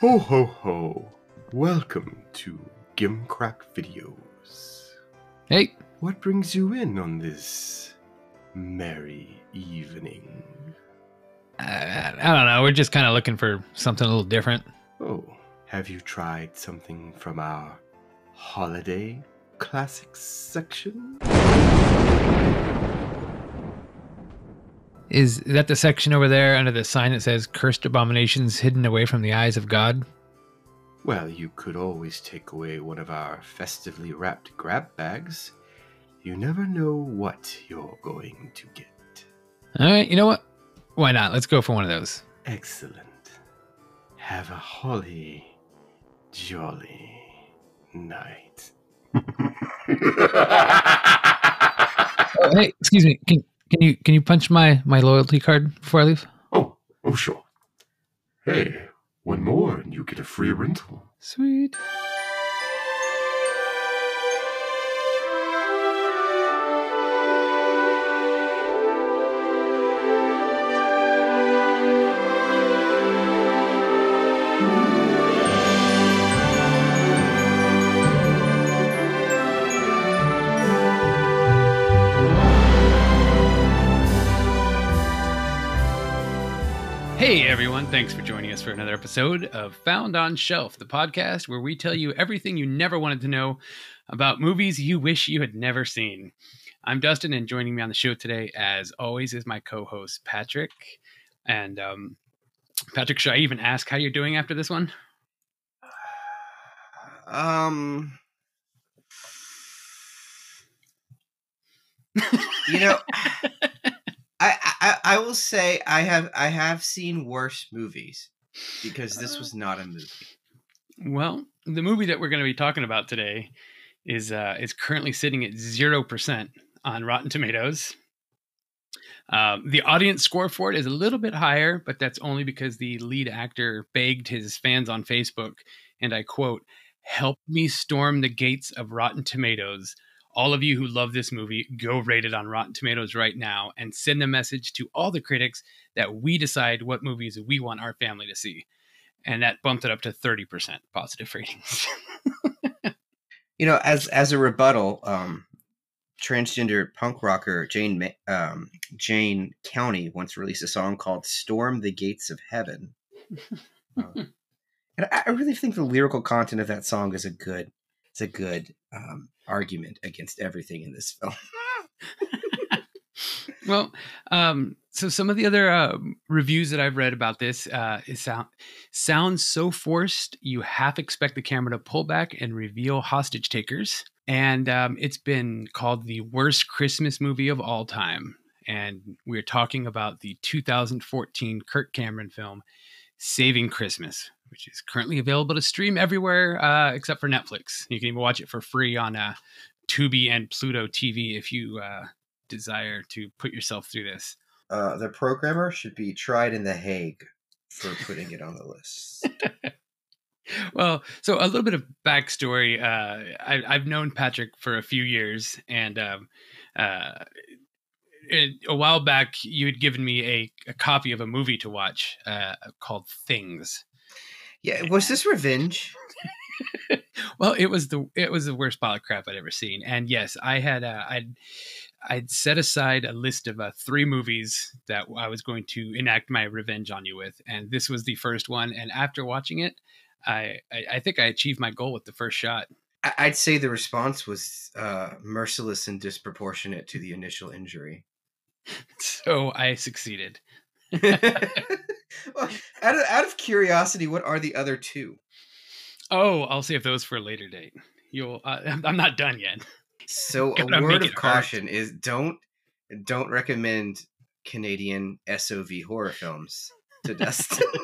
Ho ho ho! Welcome to Gimcrack Videos. Hey, What brings you in on this merry evening? I, I don't know. We're just kind of looking for something a little different. Oh, have you tried something from our holiday classics section? Is that the section over there under the sign that says "Cursed abominations hidden away from the eyes of God"? Well, you could always take away one of our festively wrapped grab bags. You never know what you're going to get. All right, you know what? Why not? Let's go for one of those. Excellent. Have a holly jolly night. Oh, hey, excuse me. Can can you can you punch my my loyalty card before I leave? Oh, oh, sure. Hey, one more and you get a free rental. Sweet. Hey everyone, thanks for joining us for another episode of Found on Shelf, the podcast where we tell you everything you never wanted to know about movies you wish you had never seen. I'm Dustin, and joining me on the show today, as always, is my co host Patrick. And um, Patrick, should I even ask how you're doing after this one? Um, you know, I, I I will say I have I have seen worse movies because this was not a movie. Well, the movie that we're going to be talking about today is uh, is currently sitting at zero percent on Rotten Tomatoes. Um, the audience score for it is a little bit higher, but that's only because the lead actor begged his fans on Facebook, and I quote, "Help me storm the gates of Rotten Tomatoes." All of you who love this movie, go rate it on Rotten Tomatoes right now and send a message to all the critics that we decide what movies we want our family to see and that bumped it up to 30% positive ratings. You know, as as a rebuttal, um, transgender punk rocker Jane um, Jane County once released a song called "Storm the Gates of Heaven," Um, and I, I really think the lyrical content of that song is a good it's a good um, argument against everything in this film. well, um, so some of the other uh, reviews that I've read about this uh, sound sounds so forced you half expect the camera to pull back and reveal hostage takers, and um, it's been called the worst Christmas movie of all time. And we're talking about the 2014 Kirk Cameron film Saving Christmas, which is currently available to stream everywhere uh, except for Netflix. You can even watch it for free on uh, Tubi and Pluto TV if you uh, desire to put yourself through this. Uh, the programmer should be tried in The Hague for putting it on the list. well, so a little bit of backstory. Uh, I, I've known Patrick for a few years, and um, uh, it, a while back, you had given me a, a copy of a movie to watch uh, called Things. Yeah, was this revenge? well, it was the it was the worst pile of crap I'd ever seen, and yes, I had uh, I'd I'd set aside a list of uh, three movies that I was going to enact my revenge on you with, and this was the first one. And after watching it, I I, I think I achieved my goal with the first shot. I'd say the response was uh, merciless and disproportionate to the initial injury. So I succeeded. well, out of out of curiosity, what are the other two? Oh, I'll save those for a later date. You'll. Uh, I'm not done yet. So a word of caution is don't don't recommend Canadian SOV horror films to Dustin.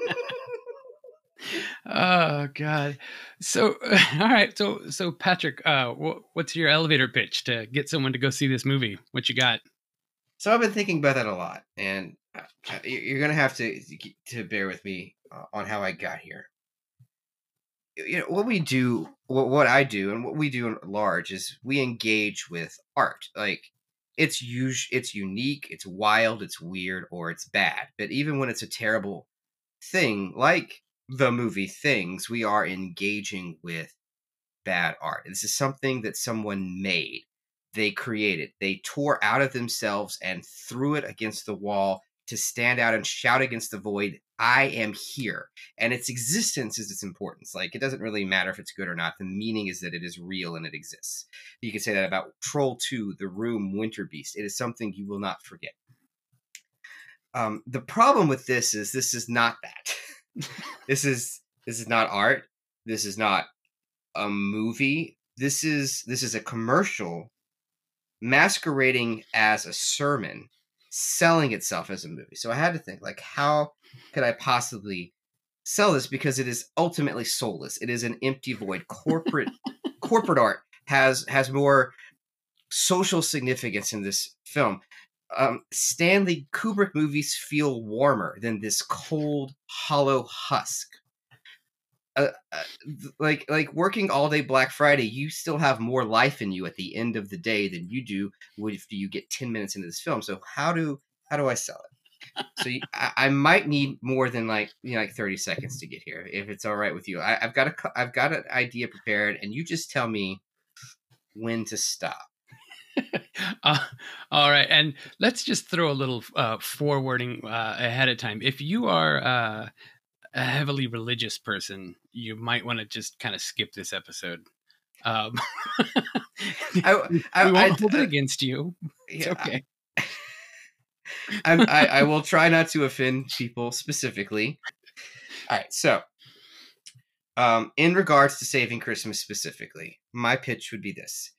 Oh God. So all right. So so Patrick, uh, wh- what's your elevator pitch to get someone to go see this movie? What you got? so I've been thinking about that a lot, and you're gonna have to to bear with me uh, on how I got here. You know what we do, what what I do, and what we do at large is we engage with art. Like it's us- it's unique, it's wild, it's weird, or it's bad. But even when it's a terrible thing, like the movie Things, we are engaging with bad art. This is something that someone made. They created. They tore out of themselves and threw it against the wall to stand out and shout against the void, I am here. And its existence is its importance. Like, it doesn't really matter if it's good or not. The meaning is that it is real and it exists. You can say that about Troll 2, The Room, Winterbeast. It is something you will not forget. Um, the problem with this is this is not that. this is this is not art. This is not a movie. This is this is a commercial masquerading as a sermon selling itself as a movie. So I had to think like how could I possibly sell this because it is ultimately soulless. It is an empty void. Corporate corporate art has has more social significance in this film. Um, Stanley Kubrick movies feel warmer than this cold, hollow husk uh, uh like like working all day Black Friday, you still have more life in you at the end of the day than you do if you get ten minutes into this film. So how do how do I sell it? so you, I, I, might need more than like you know like thirty seconds to get here, if it's all right with you. I, have got a I've got an idea prepared, and you just tell me when to stop. uh, all right, and let's just throw a little uh, forwarding uh, ahead of time. If you are uh, a heavily religious person, you might want to just kind of skip this episode. Um, I, I, we won't I, hold it against you. It's yeah, okay. I, I will try not to offend people specifically. All right, so um, in regards to saving Christmas specifically, my pitch would be this: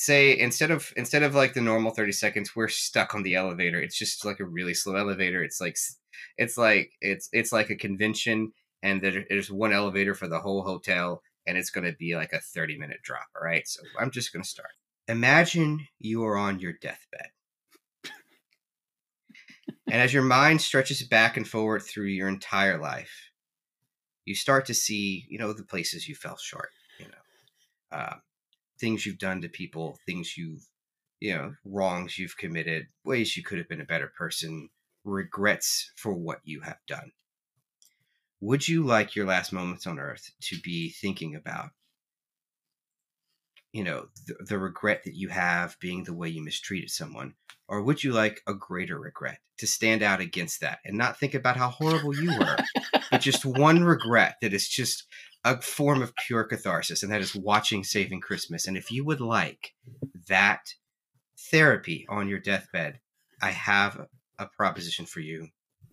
say instead of instead of like the normal 30 seconds we're stuck on the elevator. It's just like a really slow elevator. It's like it's like it's it's like a convention and there's one elevator for the whole hotel and it's going to be like a 30 minute drop all right? So i'm just going to start. Imagine you are on your deathbed. And as your mind stretches back and forward through your entire life you start to see you know the places you fell short you know? Uh, things you've done to people things you've you know wrongs you've committed ways you could have been a better person regrets for what you have done. Would you like your last moments on earth to be thinking about, you know, the, the regret that you have being the way you mistreated someone? Or would you like a greater regret to stand out against that and not think about how horrible you were, but just one regret that is just a form of pure catharsis, and that is watching Saving Christmas. And if you would like that therapy on your deathbed, I have a proposition for you.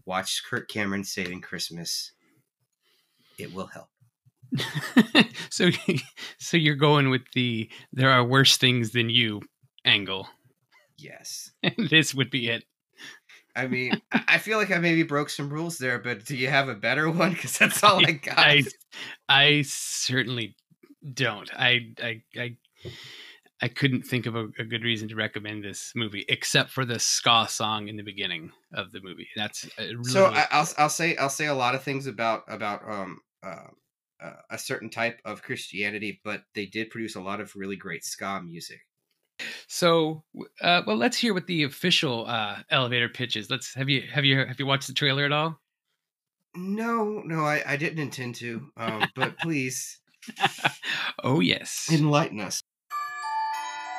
Watch Kirk Cameron Saving Christmas. It will help. so, so you're going with the "there are worse things than you" angle. Yes, and this would be it. I mean, I feel like I maybe broke some rules there, but do you have a better one? Because that's all I got. I, I certainly don't. I, I, I I couldn't think of a, a, good reason to recommend this movie except for the ska song in the beginning of the movie. That's really so. I, will I'll say I'll say a lot of things about about um uh, uh, a certain type of Christianity, but they did produce a lot of really great ska music. So, uh, well, let's hear what the official uh, elevator pitch is. Let's have you have you have you watched the trailer at all? No, no, I, I didn't intend to. Um, but please. oh yes, enlighten us.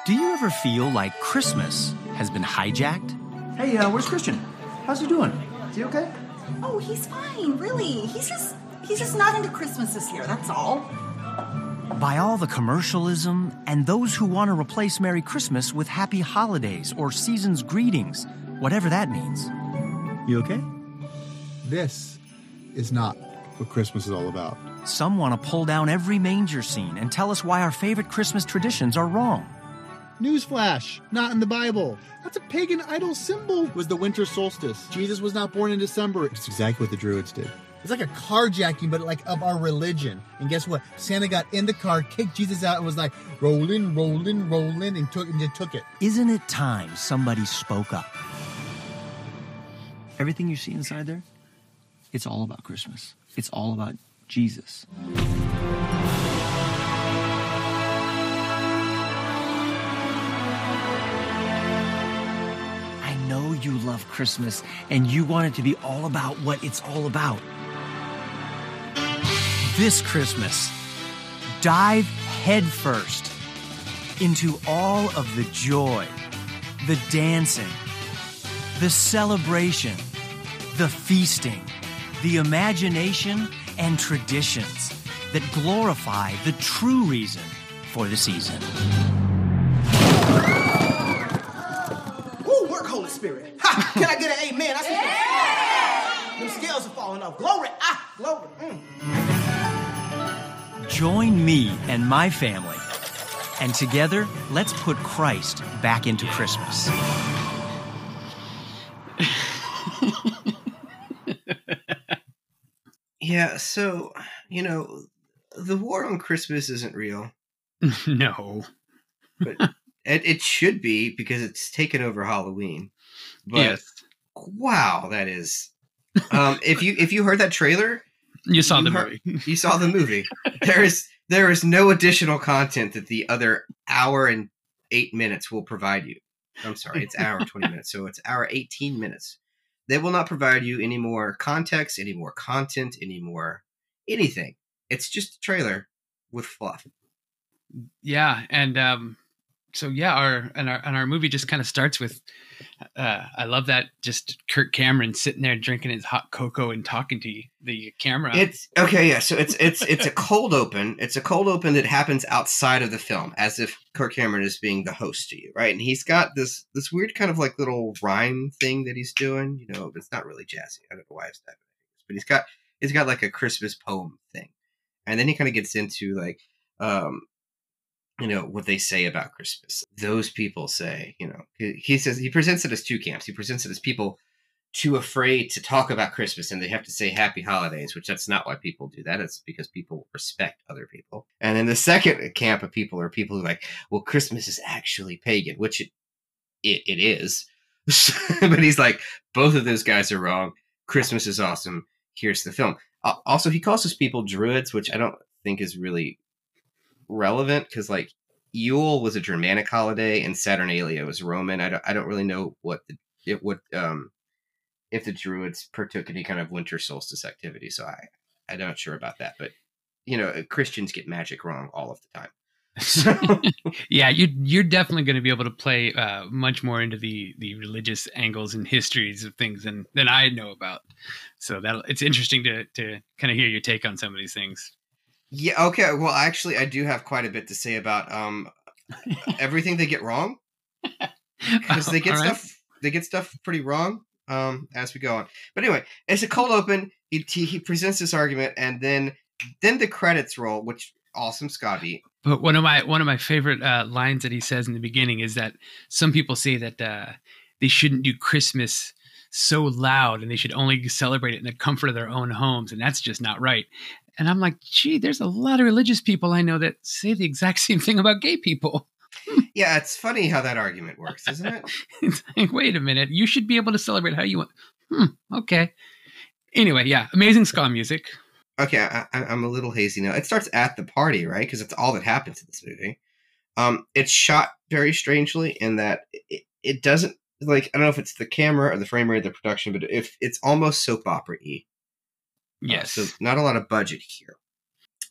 Do you ever feel like Christmas has been hijacked? Hey, uh, where's Christian? How's he doing? Is he okay? Oh, he's fine, really. He's just he's just not into Christmas this year, that's all. By all the commercialism and those who want to replace Merry Christmas with Happy Holidays or Season's Greetings, whatever that means. You okay? This is not what Christmas is all about. Some want to pull down every manger scene and tell us why our favorite Christmas traditions are wrong. Newsflash, not in the Bible. That's a pagan idol symbol. It was the winter solstice. Jesus was not born in December. It's exactly what the Druids did. It's like a carjacking, but like of our religion. And guess what? Santa got in the car, kicked Jesus out, and was like, rolling, rolling, rolling, and took and just took it. Isn't it time somebody spoke up? Everything you see inside there, it's all about Christmas. It's all about Jesus. I know you love Christmas and you want it to be all about what it's all about. This Christmas, dive headfirst into all of the joy, the dancing, the celebration, the feasting, the imagination, and traditions that glorify the true reason for the season. Woo, work, Holy Spirit. Ha! Can I get an amen? I see Them scales are falling off. Glory. Ah, glory. Mm. Join me and my family, and together, let's put Christ back into Christmas. Yeah, so you know, the war on Christmas isn't real, no. but it, it should be because it's taken over Halloween. But yes. wow, that is. Um, if you if you heard that trailer, You saw you the heard- movie. you saw the movie. There is there is no additional content that the other hour and eight minutes will provide you. I'm sorry, it's hour twenty minutes, so it's hour eighteen minutes. They will not provide you any more context, any more content, any more anything. It's just a trailer with fluff. Yeah, and um, so yeah, our and our and our movie just kind of starts with. Uh, I love that just Kirk Cameron sitting there drinking his hot cocoa and talking to the camera. It's okay, yeah. So it's it's it's a cold open. It's a cold open that happens outside of the film, as if Kirk Cameron is being the host to you, right? And he's got this this weird kind of like little rhyme thing that he's doing. You know, it's not really jazzy. I don't know why it's that, but he's got he's got like a Christmas poem thing, and then he kind of gets into like um you know what they say about Christmas. Those people say, you know, he, he says he presents it as two camps. He presents it as people too afraid to talk about Christmas and they have to say happy holidays, which that's not why people do that. It's because people respect other people. And then the second camp of people are people who are like, well, Christmas is actually pagan, which it it, it is. but he's like, both of those guys are wrong. Christmas is awesome. Here's the film. Uh, also, he calls his people druids, which I don't think is really relevant because like Yule was a Germanic holiday and Saturnalia was Roman. I don't I don't really know what the it would um if the Druids partook any kind of winter solstice activity. So I I'm not sure about that, but you know Christians get magic wrong all of the time. Yeah, you you're definitely going to be able to play uh, much more into the the religious angles and histories of things than than I know about. So that it's interesting to to kind of hear your take on some of these things. Yeah, okay. Well, actually, I do have quite a bit to say about um everything they get wrong because they get All right. stuff they get stuff pretty wrong um as we go on but anyway it's a cold open he, he, he presents this argument and then then the credits roll which awesome scotty But one of my one of my favorite uh, lines that he says in the beginning is that some people say that uh, they shouldn't do Christmas so loud and they should only celebrate it in the comfort of their own homes, and that's just not right. And I'm like, gee, there's a lot of religious people I know that say the exact same thing about gay people. yeah it's funny how that argument works isn't it like, wait a minute, you should be able to celebrate how you want. Hmm, okay. Anyway, yeah, amazing ska music. okay I, i'm a little hazy now it starts at the party right because it's all that happens in this movie um it's shot very strangely in that it, it doesn't like i don't know if it's the camera or the frame rate of the production but if it's almost soap opera-y Uh, Yes. so not a lot of budget here,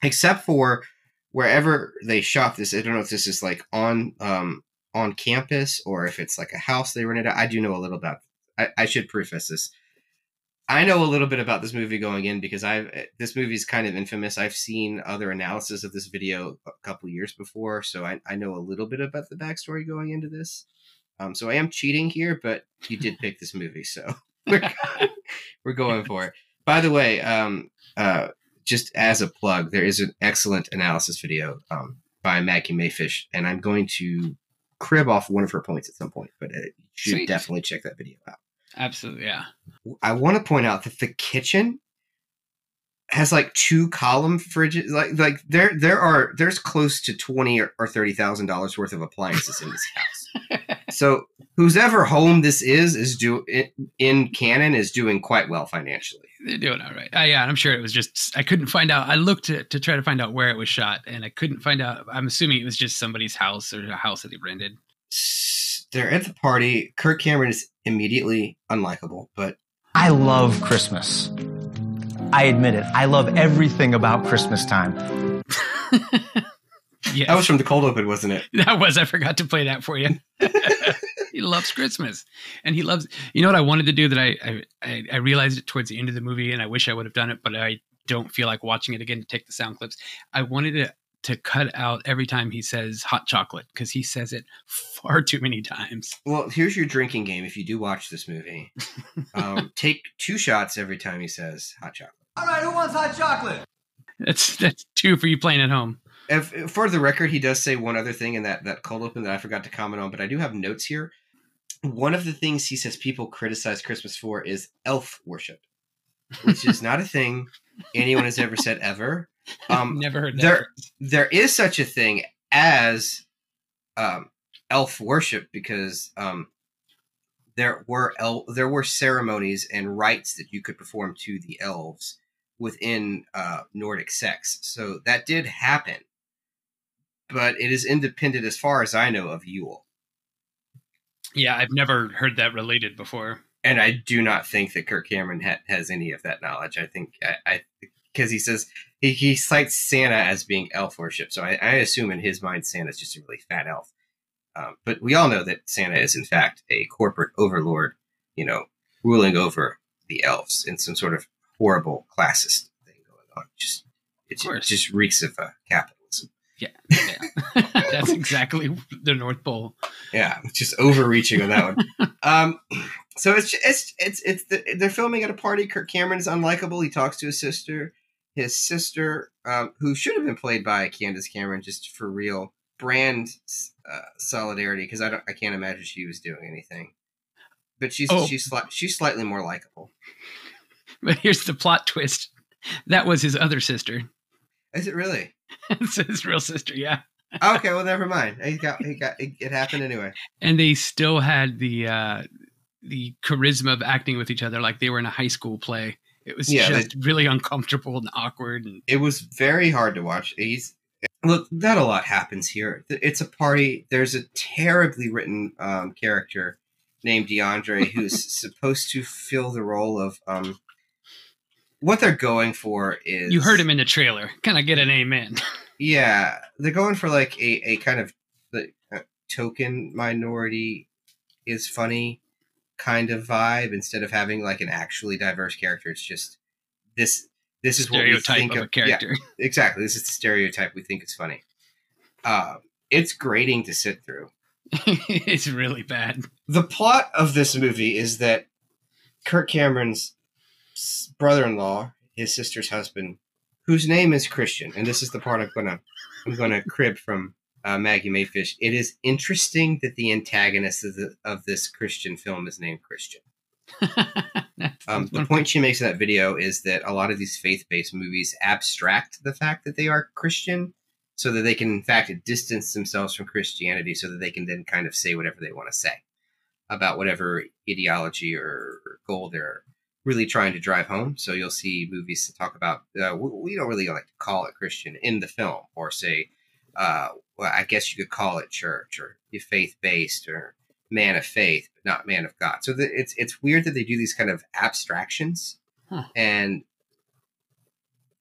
except for wherever they shot this. I don't know if this is like on um on campus or if it's like a house they rented out. I do know a little about. I, I should preface this. I know a little bit about this movie going in because I've this movie's kind of infamous. I've seen other analysis of this video a couple years before, so I, I know a little bit about the backstory going into this. Um, so I am cheating here, but you did pick this movie, so we're, we're going for it. By the way, um, uh, just as a plug, there is an excellent analysis video um, by Maggie Mae Fish, and I'm going to crib off one of her points at some point, but uh, you should Sweet. definitely check that video out. Absolutely, yeah. I want to point out that the kitchen has like two column fridges. Like like there there are there's close to twenty or, thirty thousand dollars worth of appliances in this house. so whose ever home this is is do in, in canon is doing quite well financially. They're doing all right. Uh, yeah, I'm sure it was just I couldn't find out. I looked to, to try to find out where it was shot, and I couldn't find out. I'm assuming it was just somebody's house or a house that he rented. They're at the party. Kirk Cameron is immediately unlikable, but I love Christmas. I admit it. I love everything about Christmas time. Yes, That was from the cold open, wasn't it? that was. I forgot to play that for you. he loves Christmas, and he loves. You know what I wanted to do that I, I I I realized it towards the end of the movie, and I wish I would have done it, but I don't feel like watching it again to take the sound clips. I wanted to to cut out every time he says hot chocolate because he says it far too many times. Well, here's your drinking game. If you do watch this movie, um, take two shots every time he says hot chocolate. All right, who wants hot chocolate? That's that's two for you playing at home. If, for the record, he does say one other thing in that that cold open that I forgot to comment on, but I do have notes here. One of the things he says people criticize Christmas for is elf worship, which is not a thing anyone has ever said ever. Um, Never heard that. there there is such a thing as um, elf worship because um, there were el- there were ceremonies and rites that you could perform to the elves within uh, Nordic sects. So that did happen, but it is independent, as far as I know, of Yule. Yeah, I've never heard that related before. And I do not think that Kirk Cameron ha- has any of that knowledge. I think I because he says he, he cites Santa as being elf worship, so I, I assume in his mind Santa's just a really fat elf. Um, but we all know that Santa is in fact a corporate overlord, you know, ruling over the elves in some sort of horrible classist thing going on. Just it ju- course. just reeks of uh, capitalism. Yeah, yeah. that's exactly the North Pole. Yeah, just overreaching on that one. Um, so it's it's it's it's the, they're filming at a party. Kirk Cameron is unlikable. He talks to his sister. His sister, um, who should have been played by Candace Cameron, just for real brand uh, solidarity, because I don't, I can't imagine she was doing anything. But she's Oh. she's sli- she's slightly more likable. But here's the plot twist: that was his other sister. Is it really? it's his real sister, yeah. Okay, well, never mind. He got he got it, it happened anyway. And they still had the uh, the charisma of acting with each other, like they were in a high school play. It was Yeah, just really uncomfortable and awkward. And it was very hard to watch. He's look, not a lot happens here. It's a party. There's a terribly written um, character named DeAndre who's supposed to fill the role of um, what they're going for is you heard him in the trailer. Can I get an amen? Yeah, they're going for like a, a kind of the uh, token minority is funny kind of vibe instead of having like an actually diverse character. It's just this this is what we Stereotype think of a yeah, character. exactly. This is the stereotype we think is funny. Um, it's grating to sit through. it's really bad. The plot of this movie is that Kirk Cameron's brother-in-law, his sister's husband, whose name is Christian, and this is the part I'm gonna I'm gonna crib from uh, Maggie Mae Fish. It is interesting that the antagonist of, the, of this Christian film is named Christian. Um, the point she makes in that video is that a lot of these faith-based movies abstract the fact that they are Christian, so that they can, in fact, distance themselves from Christianity, so that they can then kind of say whatever they want to say about whatever ideology or goal they're really trying to drive home. So you'll see movies that talk about uh, we don't really like to call it Christian in the film, or say, uh, well, I guess you could call it church or faith-based or man of faith, but not man of God. So the, it's it's weird that they do these kind of abstractions Huh. and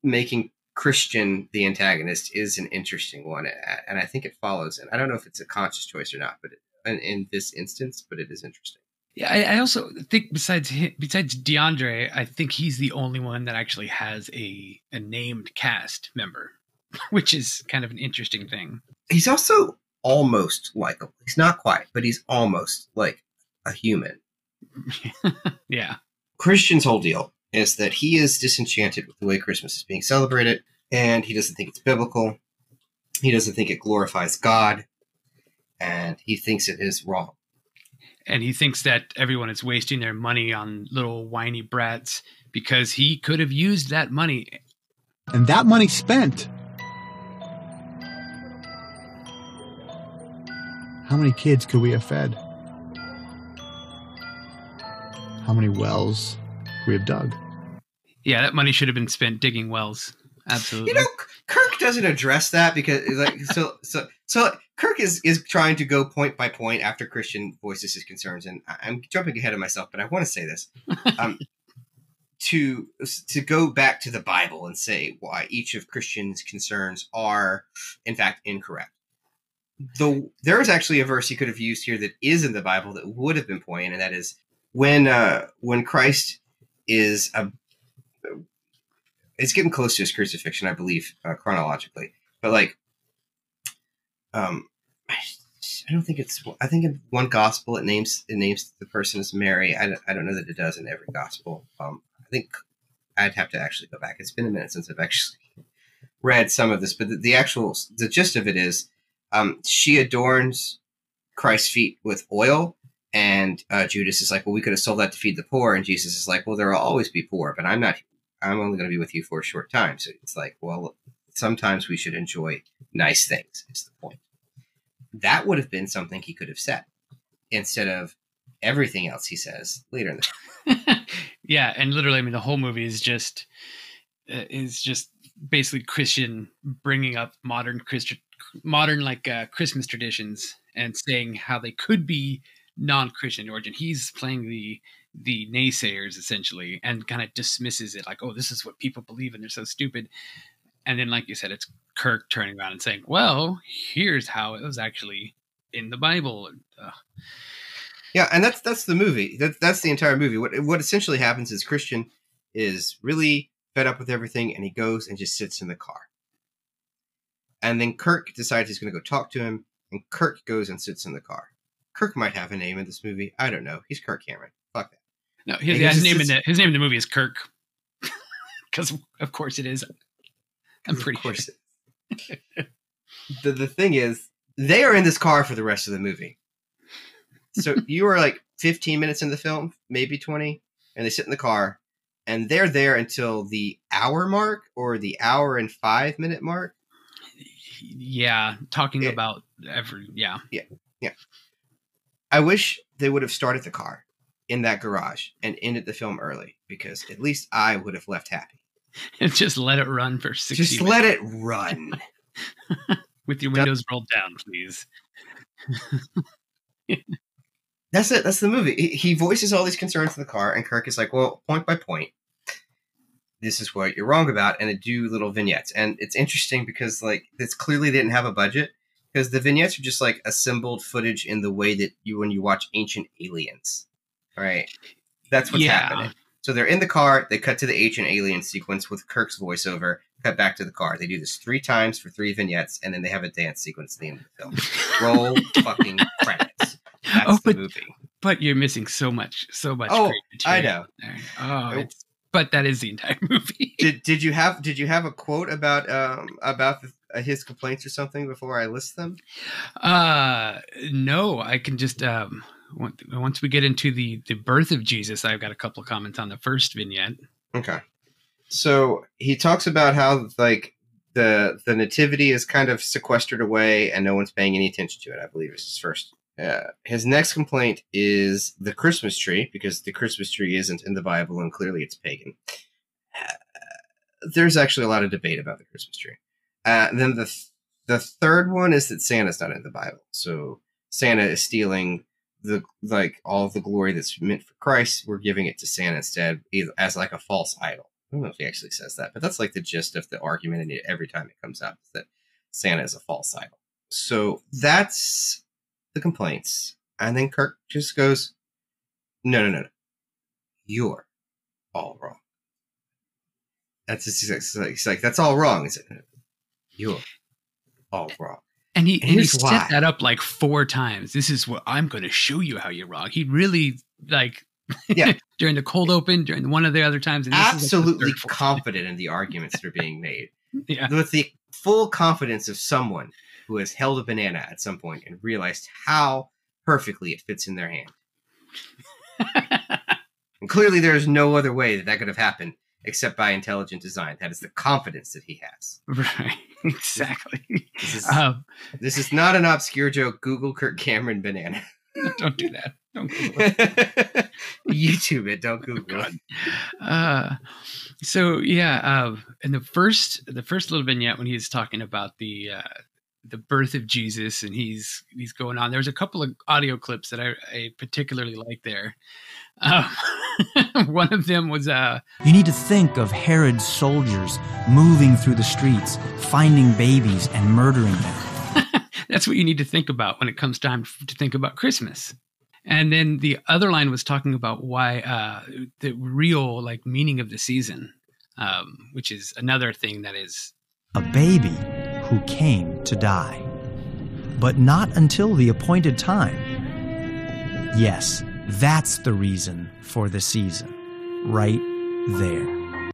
making Christian the antagonist is an interesting one, and I think it follows. And I don't know if it's a conscious choice or not, but it, in, in this instance, but it is interesting. Yeah, I, I also think besides him, besides DeAndre, I think he's the only one that actually has a a named cast member, which is kind of an interesting thing. He's also almost likable. He's not quite, but he's almost like a human. Yeah, Christian's whole deal is that he is disenchanted with the way Christmas is being celebrated, and he doesn't think it's biblical. He doesn't think it glorifies God, and he thinks it is wrong. And he thinks that everyone is wasting their money on little whiny brats because he could have used that money. And that money spent. How many kids could we have fed? How many wells we have dug? Yeah, that money should have been spent digging wells. Absolutely. You know, Kirk doesn't address that because like so so so Kirk is is trying to go point by point after Christian voices his concerns, and I'm jumping ahead of myself, but I want to say this. Um, to to go back to the Bible and say why each of Christians' concerns are in fact incorrect. Though there is actually a verse he could have used here that is in the Bible that would have been poignant, and that is when uh, when Christ is a it's getting close to his crucifixion, I believe, uh, chronologically. But like, um, I, I don't think it's. I think in one gospel it names it names the person as Mary. I, don't- I don't know that it does in every gospel. Um, I think I'd have to actually go back. It's been a minute since I've actually read some of this, but the, the actual the gist of it is, um, she adorns Christ's feet with oil. And uh, Judas is like, well, we could have sold that to feed the poor. And Jesus is like, well, there will always be poor, but I'm not I'm only going to be with you for a short time. So it's like, well, sometimes we should enjoy nice things, is the point. That would have been something he could have said instead of everything else he says later in the yeah, and literally, I mean, the whole movie is just uh, is just basically Christian bringing up modern Christian, modern like uh, Christmas traditions and saying how they could be non-Christian origin. He's playing the the naysayers essentially and kind of dismisses it like, oh, this is what people believe and they're so stupid. And then, like you said, it's Kirk turning around and saying, well, here's how it was actually in the Bible. And, uh, Yeah, and that's that's the movie. That, that's the entire movie. What what essentially happens is Christian is really fed up with everything, and he goes and just sits in the car. And then Kirk decides he's going to go talk to him, and Kirk goes and sits in the car. Kirk might have a name in this movie. I don't know. He's Kirk Cameron. Fuck that. no, his, yeah, his name in the his name in the movie is Kirk, because of course it is. I'm Of pretty sure. course. the the thing is, they are in this car for the rest of the movie. So you are like 15 minutes in the film, maybe 20, and they sit in the car, and they're there until the hour mark or the hour and five minute mark. Yeah, talking Yeah. about every yeah yeah yeah. I wish they would have started the car in that garage and ended the film early because at least I would have left happy. just let it run for 60 Just let it run. with your That- windows rolled down, please. That's it. That's the movie. He, he voices all these concerns in the car, and Kirk is like, "Well, point by point, this is what you're wrong about," and they do little vignettes. And it's interesting because like it's clearly didn't have a budget because the vignettes are just like assembled footage in the way that you when you watch Ancient Aliens, right? That's what's Yeah. happening. So they're in the car. They cut to the Ancient Alien sequence with Kirk's voiceover. Cut back to the car. They do this three times for three vignettes, and then they have a dance sequence at the end of the film. Roll fucking credits. That's Oh, the movie. But you're missing so much, so much. Oh, great I know. Oh, Oh. it's but that is the entire movie. did did you have did you have a quote about um about the, uh, his complaints or something before I list them? Uh, no, I can just um once we get into the the birth of Jesus, I've got a couple of comments on the first vignette. Okay. So he talks about how like the the nativity is kind of sequestered away and no one's paying any attention to it. I believe is his first. Uh, his next complaint is the Christmas tree because the Christmas tree isn't in the Bible and clearly it's pagan. Uh, there's actually a lot of debate about the Christmas tree. Uh, then the th- the third one is that Santa's not in the Bible, so Santa is stealing the like all the glory that's meant for Christ. We're giving it to Santa instead, as like a false idol. I don't know if he actually says that, but that's like the gist of the argument, and every time it comes up that Santa is a false idol. So that's the complaints, and then Kirk just goes, "No, no, no, no, you're all wrong." That's just, he's like, he's like, that's all wrong. He's like, you're all wrong. And he, And he set why. that up like four times. This is what I'm going to show you how you're wrong. He really like Yeah. during the cold open, during one of the other times. Is, like, Absolutely time. confident in the arguments that are being made. Yeah. with the full confidence of someone who has held a banana at some point and realized how perfectly it fits in their hand. And clearly, there is no other way that that could have happened except by intelligent design. That is the confidence that he has. right. Exactly. This is, Um, this is not an obscure joke. Google Kirk Cameron banana. don't do that. Don't Google it. YouTube it. Don't Google it. uh so yeah uh in the first the first little vignette when he's talking about the uh the birth of jesus and he's he's going on there's a couple of audio clips that i, I particularly like there um, one of them was uh You need to think of Herod's soldiers moving through the streets, finding babies and murdering them. that's what you need to think about when it comes time to think about Christmas. And then the other line was talking about why uh, the real like meaning of the season, um, which is another thing that is A baby who came to die. But not until the appointed time. Yes, that's the reason for the season. Right there.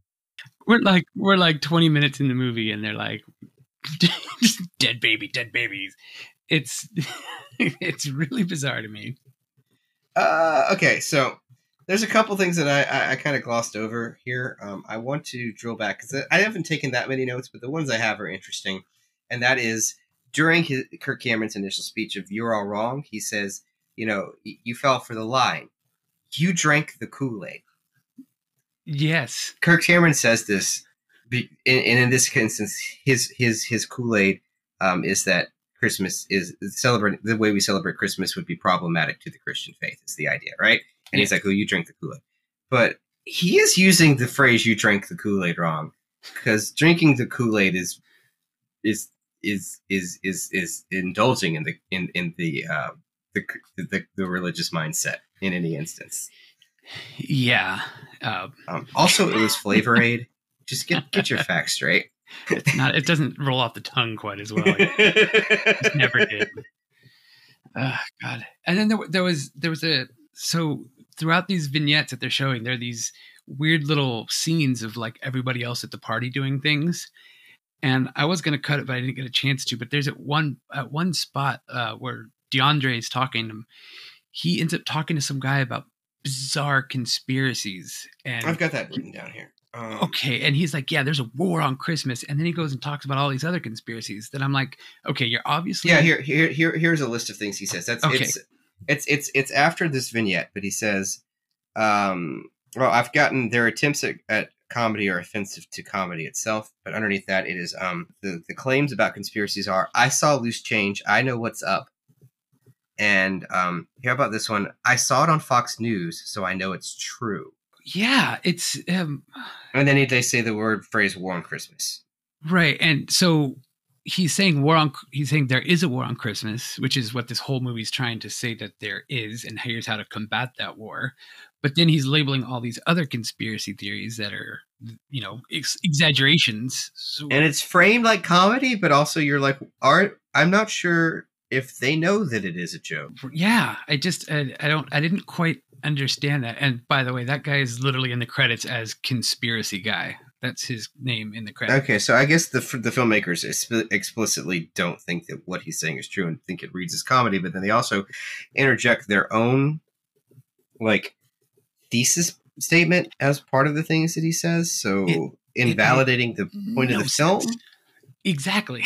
we're like we're like 20 minutes in the movie and they're like dead baby, dead babies. It's it's really bizarre to me. Uh, okay, so there's a couple things that I, I, I kind of glossed over here. Um, I want to drill back because I haven't taken that many notes, but the ones I have are interesting. And that is during his, Kirk Cameron's initial speech of "You're all wrong," he says, "You know, y- you fell for the line. You drank the Kool Aid." Yes. Kirk Cameron says this, and in this instance, his his his Kool Aid um, is that Christmas is celebrating the way we celebrate Christmas would be problematic to the Christian faith. Is the idea, right? And he's like, "Oh, you drink the Kool Aid," but he is using the phrase "you drank the Kool Aid" wrong because drinking the Kool Aid is is is is is is indulging in the in in the uh, the, the the religious mindset in any instance. Yeah. Uh, Um, also, it was Flavor Aid. Just get get your facts straight. it's not it doesn't roll off the tongue quite as well. It never did. Oh, God. And then there, there was there was a so throughout these vignettes that they're showing, there are these weird little scenes of like everybody else at the party doing things. And I was gonna cut it, but I didn't get a chance to. But there's at one at one spot uh, where DeAndre is talking to him. He ends up talking to some guy about bizarre conspiracies. And I've got that written down here. Um, okay and he's like yeah there's a war on christmas and then he goes and talks about all these other conspiracies that i'm like okay you're obviously Yeah, here, here, here, here's a list of things he says. That's Okay. it's, it's, it's, it's after this vignette, but he says, um, "Well, I've gotten their attempts at, at comedy are offensive to comedy itself, but underneath that, it is um the the claims about conspiracies are I saw loose change, I know what's up, and um, hear about this one. I saw it on Fox News, so I know it's true. yeah it's um, And then they say the word phrase "war on Christmas." right and so he's saying war on he's saying there is a war on christmas which is what this whole movie's trying to say that there is and here's how to combat that war but then he's labeling all these other conspiracy theories that are you know ex- exaggerations so, and it's framed like comedy, but also you're like, are I'm not sure if they know that it is a joke. yeah i just I, I don't i didn't quite understand that and by the way that guy is literally in the credits as conspiracy guy that's his name in the credits Okay, so I guess the the filmmakers exp- explicitly don't think that what he's saying is true and think it reads as comedy, but then they also interject their own like thesis statement as part of the things that he says, so It- invalidating the point of the film. sense. exactly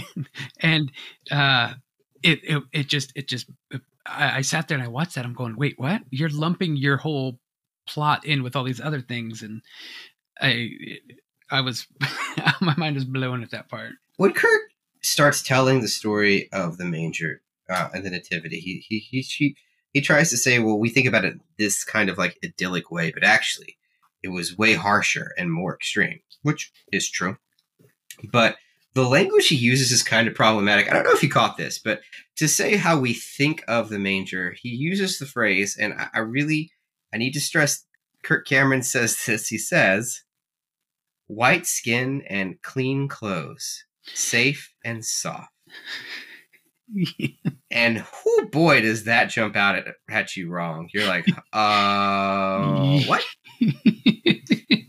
and uh it, it it just it just I, I sat there and i watched that. I'm going wait what? You're lumping your whole plot in with all these other things. And i i was my mind was blown at that part. When Kirk starts telling the story of the manger uh, and the nativity, he he he he he tries to say, well, we think about it this kind of like idyllic way, but actually, it was way harsher and more extreme, which is true. But the language he uses is kind of problematic. I don't know if you caught this, but to say how we think of the manger, he uses the phrase, and I, I really I need to stress. Kirk Cameron says this. He says, "White skin and clean clothes." safe and soft. And who boy does that jump out at, at you wrong? You're like, uh, what?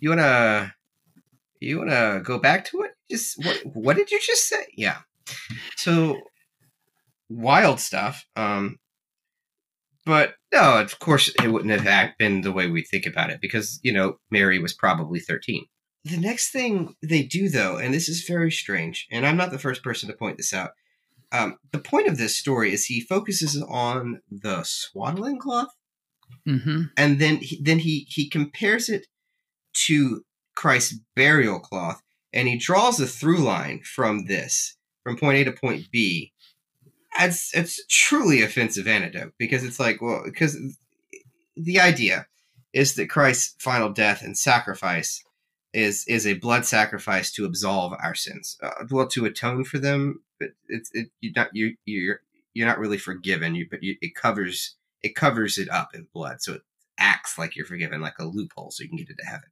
You wanna, you wanna go back to it? Just what? What did you just say? Yeah. So wild stuff. Um, but no, of course it wouldn't have been the way we think about it because you know Mary was probably thirteen. The next thing they do, though, and this is very strange, and I'm not the first person to point this out. Um, the point of this story is he focuses on the swaddling cloth, mm-hmm. and then he, then he he compares it to Christ's burial cloth, and he draws a through line from this from point A to point B. It's it's truly offensive anecdote because it's like well because the idea is that Christ's final death and sacrifice is is a blood sacrifice to absolve our sins, uh, well, to atone for them. But it's it, you're not you you're you're not really forgiven. You but you, it covers it covers it up in blood, so it acts like you're forgiven, like a loophole, so you can get into heaven.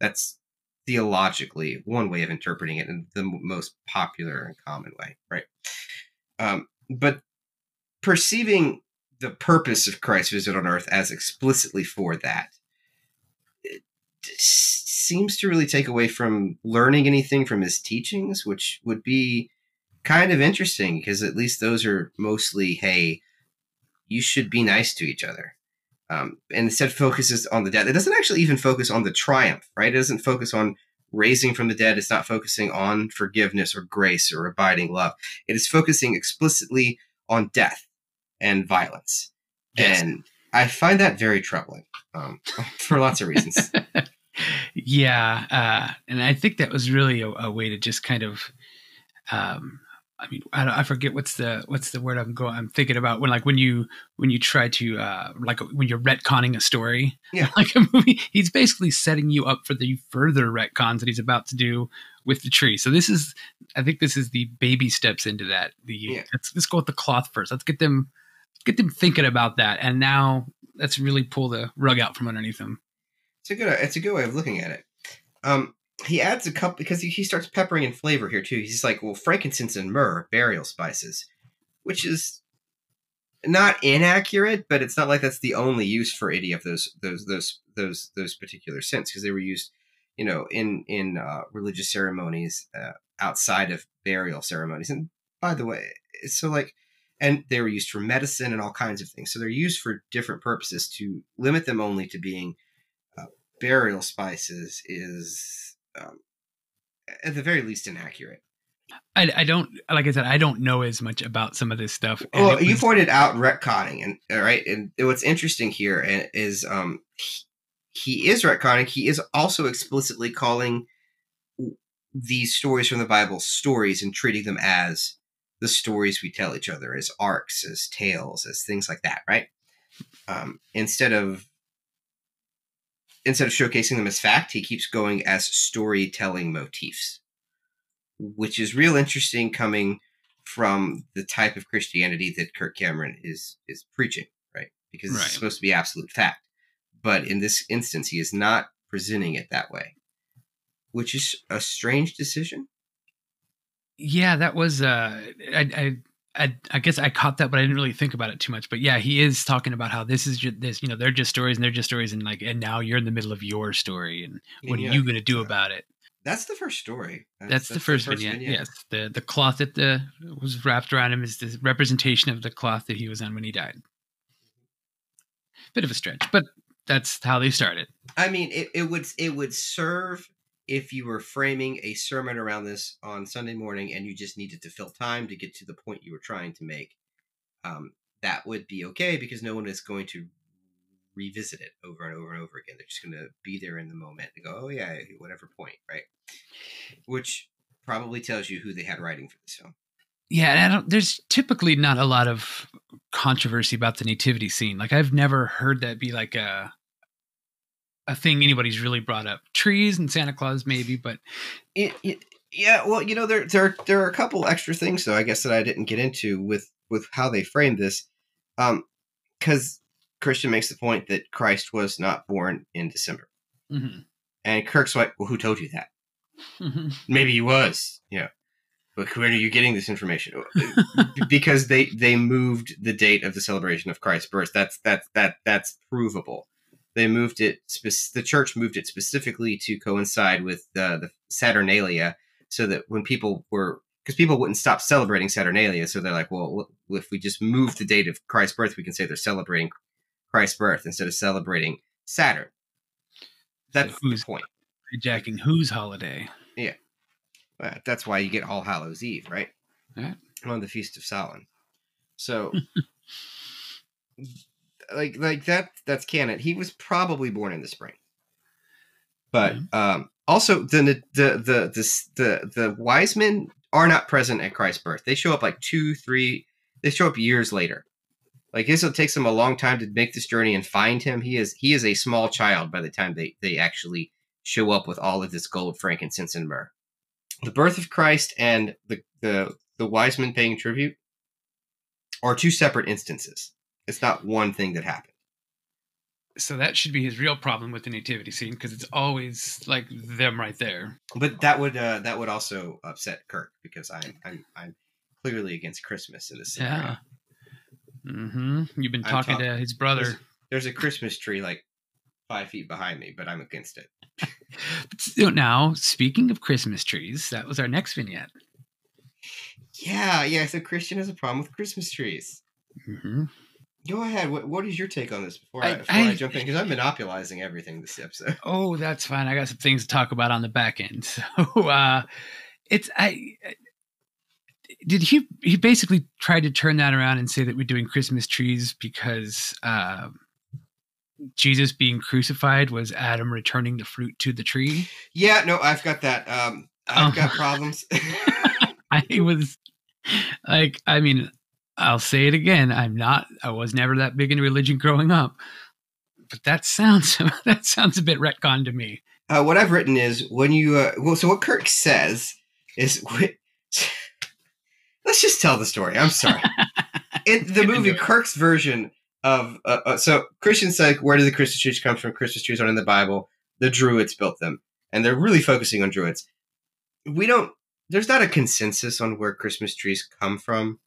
That's theologically one way of interpreting it, and the most popular and common way, right? Um, but perceiving the purpose of Christ's visit on earth as explicitly for that seems to really take away from learning anything from his teachings, which would be kind of interesting because at least those are mostly, hey, you should be nice to each other. Um, and instead focuses on the death. It doesn't actually even focus on the triumph, right? It doesn't focus on raising from the dead. It's not focusing on forgiveness or grace or abiding love. It is focusing explicitly on death and violence. Yes. And I find that very troubling um, for lots of reasons. yeah, uh, and I think that was really a, a way to just kind of, um, I mean, I, I forget what's the what's the word I'm going. I'm thinking about when like when you when you try to uh, like when you're retconning a story, Yeah. like a movie. He's basically setting you up for the further retcons that he's about to do with the tree. So this is, I think, this is the baby steps into that. The Yeah. let's let's go with the cloth first. Let's get them get them thinking about that, and now let's really pull the rug out from underneath them. It's a good. It's a good way of looking at it. Um, he adds a couple because he, he starts peppering in flavor here too. He's like, well, frankincense and myrrh, burial spices, which is not inaccurate, but it's not like that's the only use for any of those those those those those particular scents because they were used, you know, in in uh, religious ceremonies uh, outside of burial ceremonies. And by the way, so like, and they were used for medicine and all kinds of things. So they're used for different purposes. To limit them only to being uh, burial spices is, um, at the very least, inaccurate. I, I don't like I said I don't know as much about some of this stuff. Well, you pointed out retconning, and all right, and what's interesting here is um, he, he is retconning. He is also explicitly calling these stories from the Bible stories and treating them as the stories we tell each other, as arcs, as tales, as things like that, right? Um, instead of instead of showcasing them as fact, he keeps going as storytelling motifs, which is real interesting coming from the type of Christianity that Kirk Cameron is is preaching, right? Because Right. it's supposed to be absolute fact. But in this instance, he is not presenting it that way, which is a strange decision. yeah, that was uh, I, I I I guess I caught that, but I didn't really think about it too much. But yeah, he is talking about how this is just this, you know, they're just stories and they're just stories, and like, and now you're in the middle of your story, and what Yeah. are you going to do Yeah. about it? That's the first story. That's, the first, vignette. Yes, the the cloth that the was wrapped around him is the representation of the cloth that he was on when he died. Bit of a stretch, but that's how they started. I mean, it, it would it would serve if you were framing a sermon around this on Sunday morning and you just needed to fill time to get to the point you were trying to make. Um, that would be okay because no one is going to revisit it over and over and over again. They're just going to be there in the moment and go, "Oh yeah, whatever point," right? Which probably tells you who they had writing for this film. Yeah, I don't, there's typically not a lot of controversy about the nativity scene. Like I've never heard that be like a a thing anybody's really brought up. Trees and Santa Claus maybe, but It, it, yeah, well, you know, there there there are a couple extra things though. I guess that I didn't get into with with how they framed this, um, because Christian makes the point that Christ was not born in December, mhm, and Kirk's like, "Well, who told you that? mhm. Maybe he was, you know." But where are you getting this information? because they they moved the date of the celebration of Christ's birth. That's that's that that's provable. They moved it. The church moved it specifically to coincide with the, the Saturnalia, so that when people were because people wouldn't stop celebrating Saturnalia, so they're like, well, if we just move the date of Christ's birth, we can say they're celebrating Christ's birth instead of celebrating Saturn. That's the who's- point. hijacking whose holiday? Uh, that's why you get All Hallows Eve, right? Yeah. On the Feast of Samhain. So, like, like that. That's canon. He was probably born in the spring. But um, also, the the the the the the wise men are not present at Christ's birth. They show up like two, three. They show up years later. Like this will take them a long time to make this journey and find him. He is he is a small child by the time they they actually show up with all of this gold, frankincense, and myrrh. The birth of Christ and the the the wise men paying tribute are two separate instances. It's not one thing that happened. So that should be his real problem with the nativity scene because it's always like them right there. But that would uh, that would also upset Kirk because I'm I'm I'm clearly against Christmas in this scenario. Yeah. Mm-hmm. You've been talking talk- to his brother. There's, there's a Christmas tree like five feet behind me, but I'm against it. So now, speaking of Christmas trees, that was our next vignette. Yeah, yeah. So Christian has a problem with Christmas trees. Mm-hmm. Go ahead. What, what is your take on this before I, I- before I, I- jump in? Because I'm monopolizing everything this episode. Oh, that's fine. I got some things to talk about on the back end. So, uh, it's I. Did he? He basically tried to turn that around and say that we're doing Christmas trees because uh, Jesus being crucified was Adam returning the fruit to the tree. Yeah, no, I've got that. Um, I've Oh. got problems. I was like, I mean, I'll say it again. I'm not. I was never that big into religion growing up, but that sounds that sounds a bit retcon to me. uh, what I've written is when you uh, well, so what Kirk says is. Let's just tell the story. I'm sorry. In the movie. Kirk's version of uh, uh, so Christians say, where do the Christmas trees come from? Christmas trees aren't in the Bible. The Druids built them, and they're really focusing on Druids. We don't. There's not a consensus on where Christmas trees come from.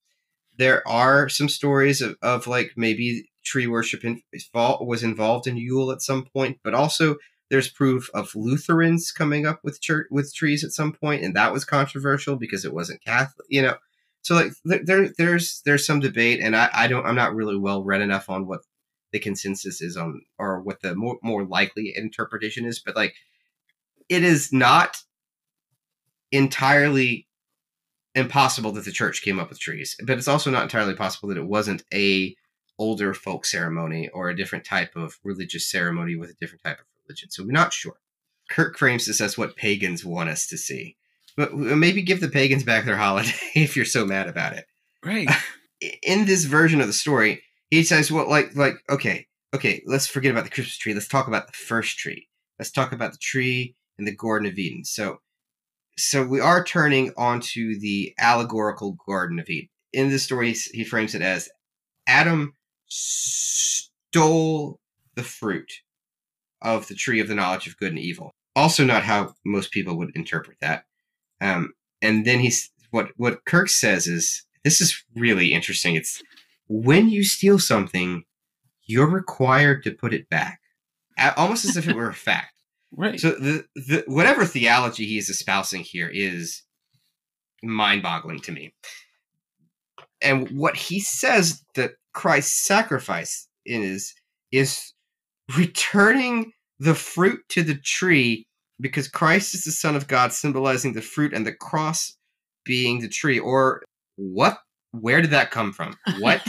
There are some stories of, of like maybe tree worship in, was involved in Yule at some point, but also there's proof of Lutherans coming up with church with trees at some point, and that was controversial because it wasn't Catholic. You know, so like there, there there's there's some debate, and I, I don't I'm not really well read enough on what the consensus is on or what the more more likely interpretation is, but like it is not entirely impossible that the church came up with trees, but it's also not entirely possible that it wasn't a older folk ceremony or a different type of religious ceremony with a different type of religion. So we're not sure. Kirk frames this as what pagans want us to see. But uh, maybe give the pagans back their holiday if you're so mad about it. Right. In this version of the story, he says, "Well, like, like, okay, okay, let's forget about the Christmas tree. Let's talk about the first tree. Let's talk about the tree in the Garden of Eden." So, so we are turning onto the allegorical Garden of Eden. In this story, he frames it as Adam stole the fruit of the tree of the knowledge of good and evil. Also, not how most people would interpret that. Um, and then he's what what Kirk says is this is really interesting. It's when you steal something, you're required to put it back, almost as if it were a fact. Right. So the, the whatever theology he is espousing here is mind-boggling to me. And what he says that Christ's sacrifice is is returning the fruit to the tree because Christ is the Son of God, symbolizing the fruit and the cross being the tree. Or what? Where did that come from? What?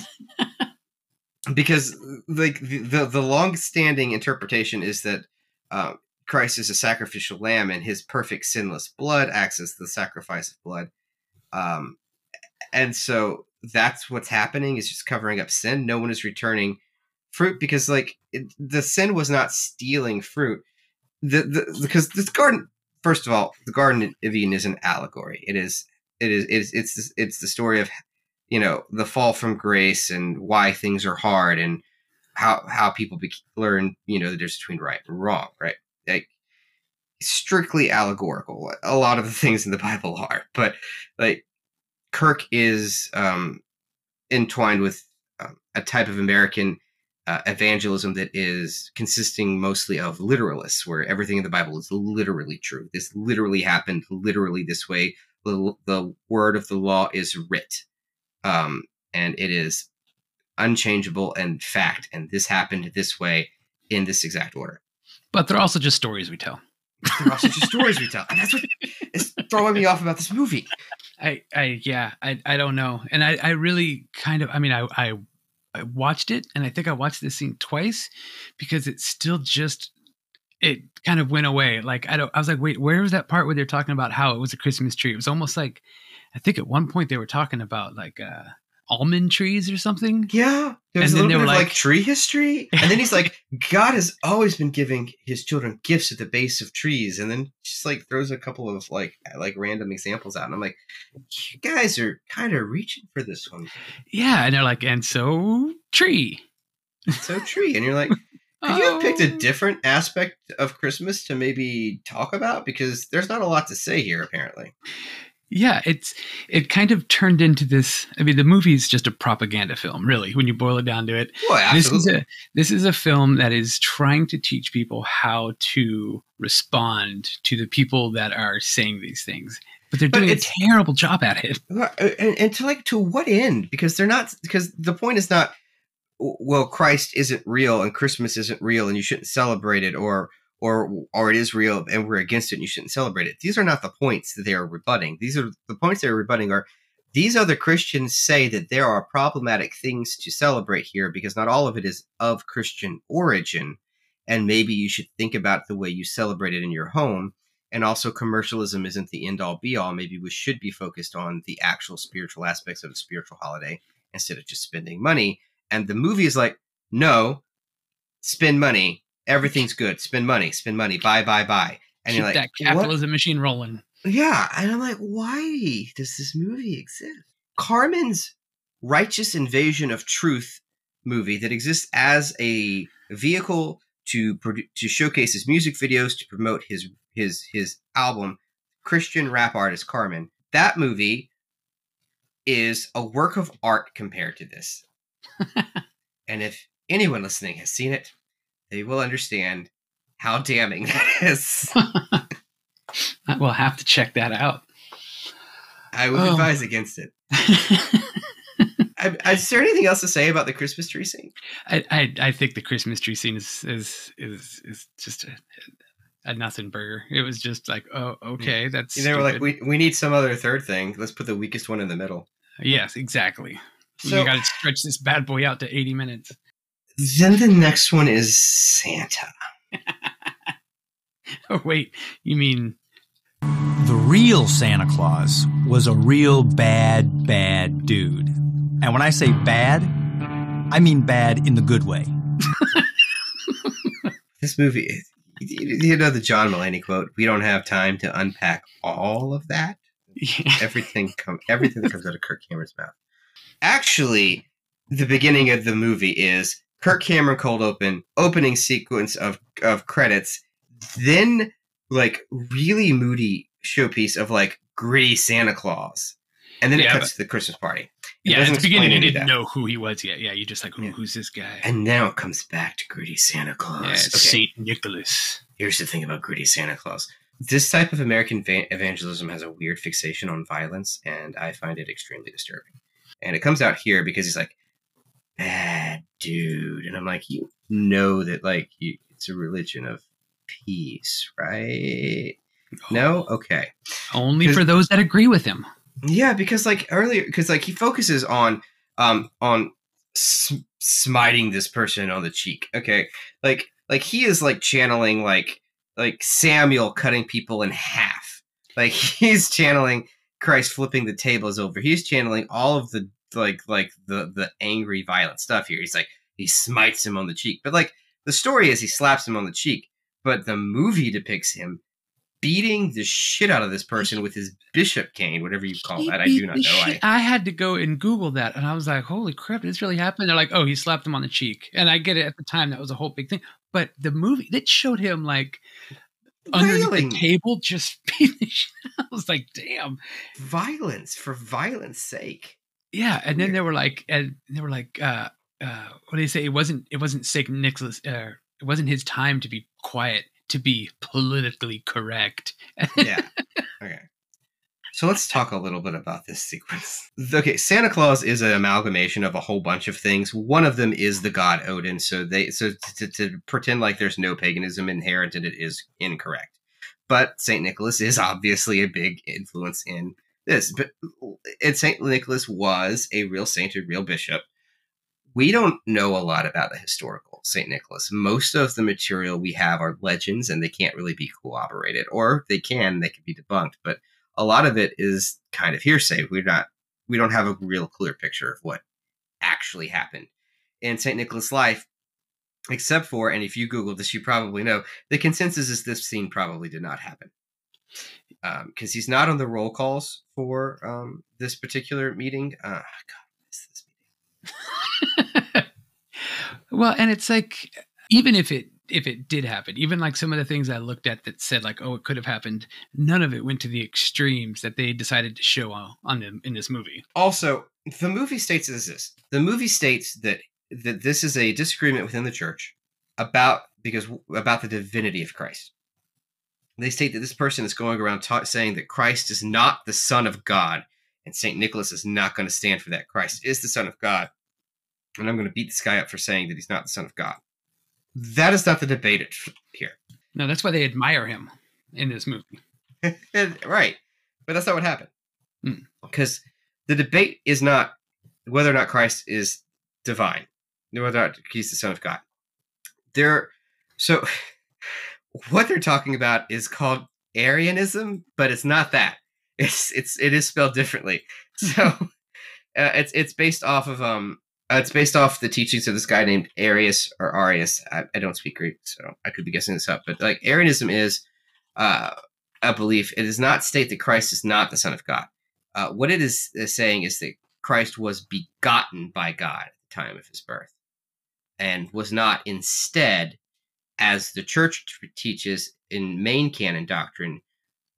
because like the the, the long-standing interpretation is that uh, Christ is a sacrificial lamb, and his perfect sinless blood acts as the sacrifice of blood. Um, and so that's what's happening is just covering up sin. No one is returning fruit because like it, the sin was not stealing fruit. The, the because this garden, first of all, the Garden of Eden is an allegory. It is it is it's it's it's the story of you know the fall from grace and why things are hard and how how people be, learn you know the difference between right and wrong. Right, like strictly allegorical. A lot of the things in the Bible are, but like Kirk is um, entwined with um, a type of American uh, evangelism that is consisting mostly of literalists, where everything in the Bible is literally true. This literally happened, literally this way. The, the word of the law is writ, um, and it is unchangeable and fact. And this happened this way in this exact order. But they're also just stories we tell. They're also just stories we tell, and that's what is throwing me off about this movie. I, I, yeah, I, I don't know, and I, I really kind of, I mean, I, I, I watched it, and I think I watched this scene twice because it still just, it kind of went away. Like I don't, I was like, wait, where was that part where they're talking about how it was a Christmas tree? It was almost like, I think at one point they were talking about like, uh, almond trees or something. Yeah, there's And a then little they bit were of like, like- tree history, and then he's like, God has always been giving his children gifts at the base of trees, and then just like throws a couple of like like random examples out, and I'm like, you guys are kind of reaching for this one, Yeah, and they're like, and so tree. so tree, and you're like, could you have picked a Oh. different aspect of Christmas to maybe talk about because there's not a lot to say here apparently. Yeah, it's it kind of turned into this. I mean, the movie is just a propaganda film, really, when you boil it down to it. Oh, well, This is a this is a film that is trying to teach people how to respond to the people that are saying these things, but they're But doing a terrible job at it. And, and to like to what end? Because they're not because the point is not well Christ isn't real and Christmas isn't real and you shouldn't celebrate it or or or it is real and we're against it and you shouldn't celebrate it. These are not the points that they are rebutting. These are the points they're rebutting are these other Christians say that there are problematic things to celebrate here because not all of it is of Christian origin and maybe you should think about the way you celebrate it in your home and also commercialism isn't the end all be all maybe we should be focused on the actual spiritual aspects of a spiritual holiday instead of just spending money and the movie is like no spend money everything's good. Spend money spend money buy buy buy. And Keep you're like that what? capitalism machine rolling. yeah and i'm like why does this movie exist? Carman's righteous invasion of truth movie that exists as a vehicle to produ- to showcase his music videos to promote his his his album christian rap artist carman. That movie is a work of art compared to this. And if anyone listening has seen it they will understand how damning that is We'll have to check that out. i would um. Oh. advise against it I, uh, is there anything else to say about the christmas tree scene I, I I think the Christmas tree scene is is is is just a, a nothing burger. It was just like, oh, okay, that's. they were like we, we need some other third thing let's put the weakest one in the middle yes, exactly. So- you got to stretch this bad boy out to eighty minutes. Then the next one is Santa. Oh wait, you mean The real Santa Claus was a real bad, bad dude. And when I say bad, I mean bad in the good way. This movie, you you know the John Mulaney quote: "We don't have time to unpack all of that." yeah, Everything come, everything that comes out of Kirk Cameron's mouth. Actually, the beginning of the movie is Kirk Cameron cold open, opening sequence of of credits, then like really moody showpiece of like gritty Santa Claus, and then it Yeah, cuts to the Christmas party. It yeah. At the beginning, you didn't that. know who he was yet. Yeah, you're just like, Yeah. who's this guy? And now it comes back to gritty Santa Claus. yeah, Okay. Saint Nicholas. here's the thing about gritty Santa Claus. This type of American va- evangelism has a weird fixation on violence, and I find it extremely disturbing. And it comes out here because he's like, bad dude. And I'm like, you know that, like, you, it's a religion of peace, right? No? Okay. Only for those that agree with him. Yeah, because like earlier, because like he focuses on um on smiting this person on the cheek. Okay, like like he is like channeling like like Samuel cutting people in half. Like he's channeling Christ flipping the tables over. He's channeling all of the like like the the angry violent stuff here. He's like he smites him on the cheek, but like the story is he slaps him on the cheek, but the movie depicts him beating the shit out of this person with his bishop cane, whatever you call He that. I do not know. I, I had to go and Google that, and I was like, "Holy crap, this really happened?" They're like, "Oh, he slapped him on the cheek," and I get it at the time that was a whole big thing. But the movie that showed him like underneath Wailing. the table, just beating the shit. I was like, "Damn." violence for violence sake. Yeah, and then they were like, and they were like, uh, uh, what do they say? It wasn't, it wasn't Saint Nicholas. Uh, it wasn't his time to be quiet, to be politically correct. Yeah. okay. So let's talk a little bit about this sequence. Okay, Santa Claus is an amalgamation of a whole bunch of things. One of them is the god Odin. So they so to, to, to pretend like there's no paganism inherent in it is incorrect. But Saint Nicholas is obviously a big influence in this. But and Saint Nicholas was a real saint, a real bishop. We don't know a lot about the historical Saint Nicholas. Most of the material we have are legends, and they can't really be corroborated, or they can, they can be debunked. But a lot of it is kind of hearsay. We're not we don't have a real clear picture of what actually happened in St. Nicholas' life, except for, and if you Google this, you probably know, the consensus is this scene probably did not happen. Um, because he's not on the roll calls for um, this particular meeting. Uh, God, I this meeting. well, and it's like even if it if it did happen, even like some of the things I looked at that said like, oh, it could have happened, none of it went to the extremes that they decided to show on, on them in this movie. Also, the movie states as this: the movie states that that this is a disagreement within the church about because about the divinity of Christ. They state that this person is going around ta- saying that Christ is not the Son of God, and Saint Nicholas is not going to stand for that. Christ is the Son of God, and I'm going to beat this guy up for saying that he's not the Son of God. That is not the debate here. No, that's why they admire him in this movie. right. But that's not what happened. Hmm. Because the debate is not whether or not Christ is divine, whether or not he's the Son of God. They're so what they're talking about is called Arianism, but it's not that. It's it's it is spelled differently. So uh, it's it's based off of um uh, it's based off the teachings of this guy named Arius or Arius. I, I don't speak Greek, so I could be guessing this up. But like Arianism is uh, a belief. It does not state that Christ is not the Son of God. Uh, what it is, is saying is that Christ was begotten by God at the time of his birth, and was not instead, as the Church teaches in main canon doctrine,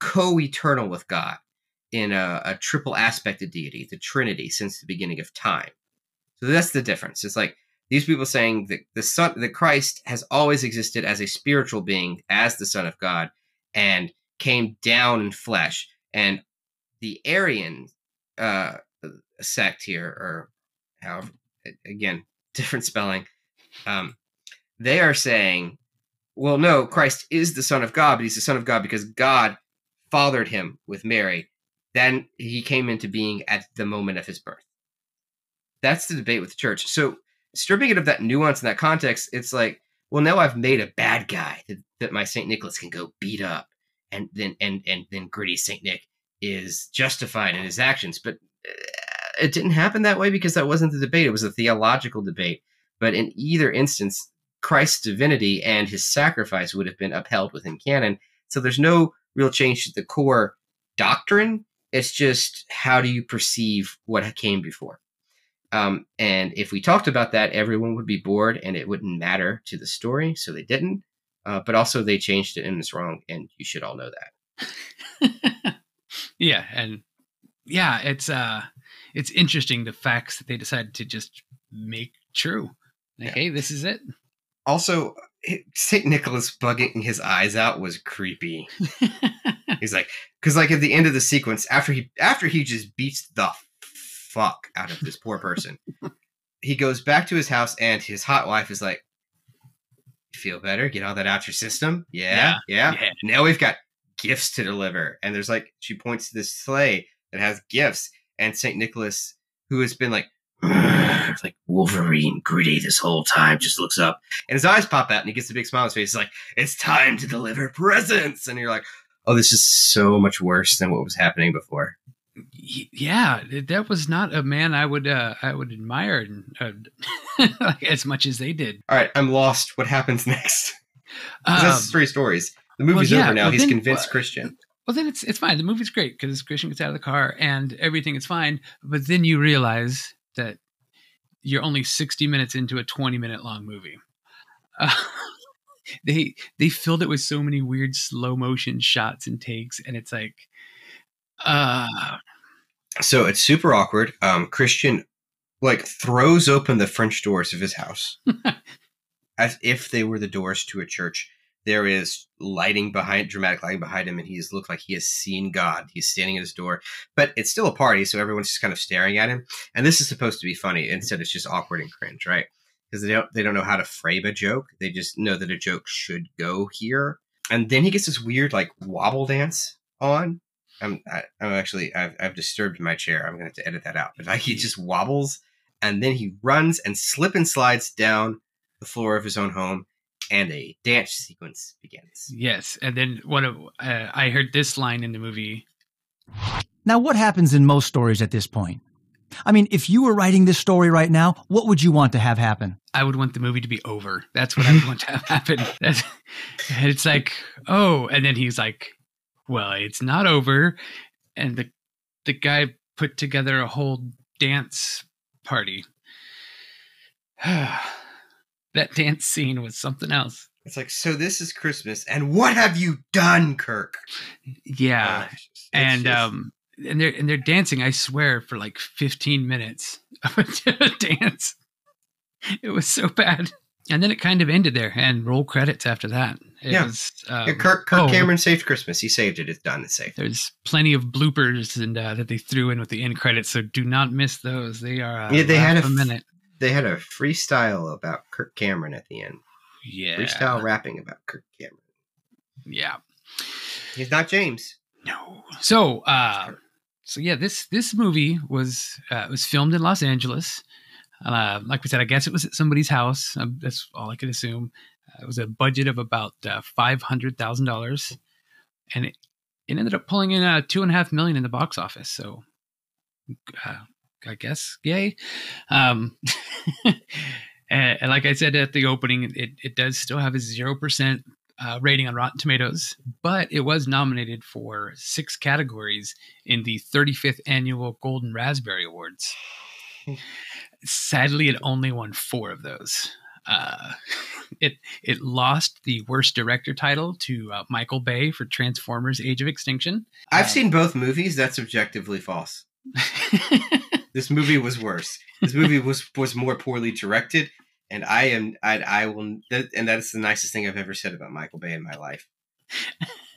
co-eternal with God in a, a triple aspected deity, the Trinity, since the beginning of time. So that's the difference. It's like these people saying that the Son, that Christ has always existed as a spiritual being, as the Son of God, and came down in flesh. And the Arian uh, sect here, or however, again, different spelling, um, they are saying, well, no, Christ is the Son of God, but he's the Son of God because God fathered him with Mary. Then he came into being at the moment of his birth. That's the debate with the church. So stripping it of that nuance and that context, it's like, well, now I've made a bad guy that, that my Saint Nicholas can go beat up, and then and and then gritty Saint Nick is justified in his actions. But uh, it didn't happen that way because that wasn't the debate. It was a theological debate. But in either instance, Christ's divinity and his sacrifice would have been upheld within canon. So there's no real change to the core doctrine. It's just how do you perceive what came before. Um, and if we talked about that, everyone would be bored and it wouldn't matter to the story. So they didn't. Uh, but also, they changed it and it's wrong. And you should all know that. yeah. And yeah, it's, uh, it's interesting the facts that they decided to just make true. Like, Yeah. hey, this is it. Also, St. Nicholas bugging his eyes out was creepy. He's like, because like at the end of the sequence, after he after he just beats the fuck out of this poor person, he goes back to his house and his hot wife is like, feel better? Get all that out your system? Yeah, yeah. Yeah. Now we've got gifts to deliver." And there's like she points to this sleigh that has gifts, and Saint Nicholas, who has been like. Like Wolverine gritty this whole time just looks up and his eyes pop out and he gets a big smile on his face. He's like, it's time to deliver presents. And you're like, oh, this is so much worse than what was happening before. Yeah, that was not a man I would, uh, I would admire uh, as much as they did. All right, I'm lost. What happens next? Um, That's three stories. The movie's yeah, over now. well, He's then- convinced well, Christian. Well, then it's it's fine. The movie's great because Christian gets out of the car and everything is fine. But then you realize that you're only 60 minutes into a 20 minute long movie. Uh, they they filled it with so many weird slow motion shots and takes, and it's like, uh, So it's super awkward. Um, Christian like throws open the French doors of his house as if they were the doors to a church. There is lighting behind, dramatic lighting behind him, and he's looked like he has seen God. He's standing at his door, but it's still a party, so everyone's just kind of staring at him. And this is supposed to be funny. Instead, it's just awkward and cringe, right? Because they don't they don't know how to frame a joke. They just know that a joke should go here. And then he gets this weird like wobble dance on. I'm I, I'm actually I've, I've disturbed my chair. I'm gonna have to edit that out. But like he just wobbles, and then he runs and slip and slides down the floor of his own home, and a dance sequence begins. yes. And then one of uh, I heard this line in the movie. Now, what happens in most stories at this point? I mean, if you were writing this story right now, what would you want to have happen? I would want the movie to be over. That's what I would want to have happen. That's, it's like, oh, and then he's like, well, it's not over. And the the guy put together a whole dance party. that dance scene was something else. It's like, so this is Christmas, and what have you done, Kirk? Yeah. Uh, it's it's and just- um and they're and they're dancing, I swear, for like 15 minutes of a dance. It was so bad. And then it kind of ended there and roll credits after that. It Yeah. was um, Yeah, Kirk, Kirk oh, Cameron saved Christmas. He saved it. It's done. It's safe. There's plenty of bloopers and uh, that they threw in with the end credits, so do not miss those. They are uh, Yeah, they had a minute. They had a freestyle about Kirk Cameron at the end. Yeah, Freestyle rapping about Kirk Cameron. yeah. He's not James. No. So, uh, so yeah, this this movie was uh, was filmed in Los Angeles. Uh, like we said, I guess it was at somebody's house. Um, that's all I could assume. Uh, it was a budget of about uh, five hundred thousand dollars, and it, it ended up pulling in uh, two and a half million in the box office. So, uh, I guess yay. Um, and, and like I said at the opening, it, it does still have a zero percent uh, rating on Rotten Tomatoes, but it was nominated for six categories in the 35th annual Golden Raspberry Awards. Sadly, it only won four of those. Uh, it it lost the worst director title to uh, Michael Bay for Transformers: Age of Extinction. I've Uh, seen both movies. That's objectively false. This movie was worse. This movie was was more poorly directed, and I am I I will that, and that's the nicest thing I've ever said about Michael Bay in my life.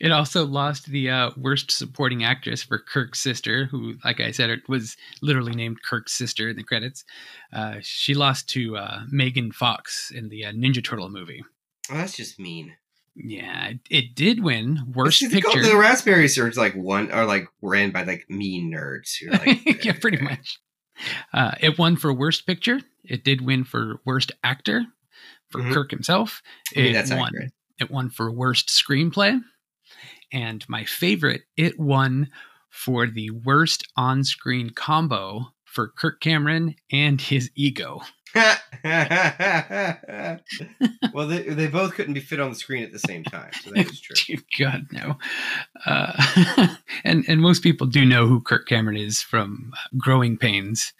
it also lost the uh, worst supporting actress for Kirk's sister, who, like I said, it was literally named Kirk's sister in the credits. Uh, she lost to uh, Megan Fox in the uh, Ninja Turtle movie. Oh, that's just mean. Yeah, it, did win worst picture. the raspberries are like one are like ran by like mean nerds who like yeah, pretty much. Uh, it won for worst picture. It did win for worst actor for Mhm. Kirk himself. I mean, It that's won. accurate. It won for worst screenplay. And my favorite, it won for the worst on screen combo for Kirk Cameron and his ego. well, they, they both couldn't be fit on the screen at the same time, so that is true. God, no. Uh, and, and most people do know who Kirk Cameron is from uh, Growing Pains.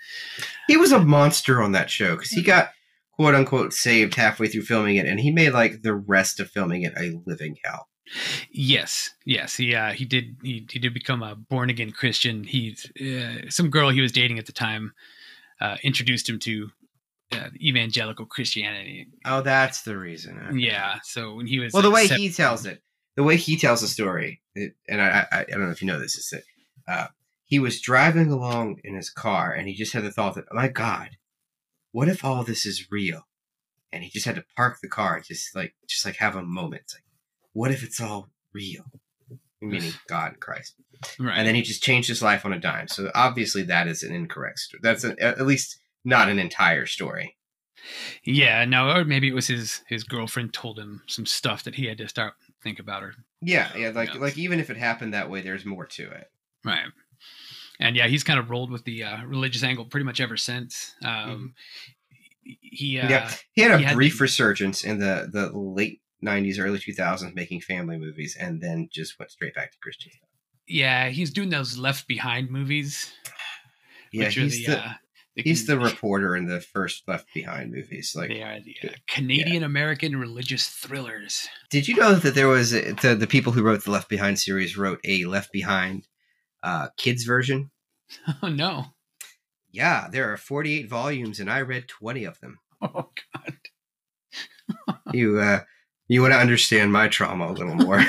He was a monster on that show because he got quote unquote saved halfway through filming it, and he made like the rest of filming it a living hell. Yes, yes, he uh, he did he, he did become a born again Christian. He's uh, some girl he was dating at the time uh, introduced him to uh, evangelical Christianity. Oh, that's the reason. Okay. Yeah, so when he was Well, the like, way sev- he tells it, the way he tells the story, it, and I, I, I don't know if you know this, is that uh, he was driving along in his car and he just had the thought that, oh my God, what if all this is real? And he just had to park the car, just like, just like have a moment. It's like, what if it's all real? Meaning God and Christ. right, And then he just changed his life on a dime. So obviously that is an incorrect story. That's an, at least not an entire story. yeah, no, or maybe it was his his girlfriend told him some stuff that he had to start think about her. Yeah, yeah. Like, like even if it happened that way, there's more to it. Right. And yeah, he's kind of rolled with the uh, religious angle pretty much ever since. Um, He uh, yeah, he had a he had brief the- resurgence in the the late '90s, early 2000s, making family movies, and then just went straight back to Christian stuff. yeah, he's doing those Left Behind movies. Yeah, which are he's the, uh, he's the reporter in the first Left Behind movies. Like, they are the uh, Canadian American religious thrillers. did you know that there was a, the the people who wrote the Left Behind series wrote a Left Behind uh, kids version? Oh no! Yeah, there are 48 volumes, and I read 20 of them. Oh god! You uh, you want to understand my trauma a little more?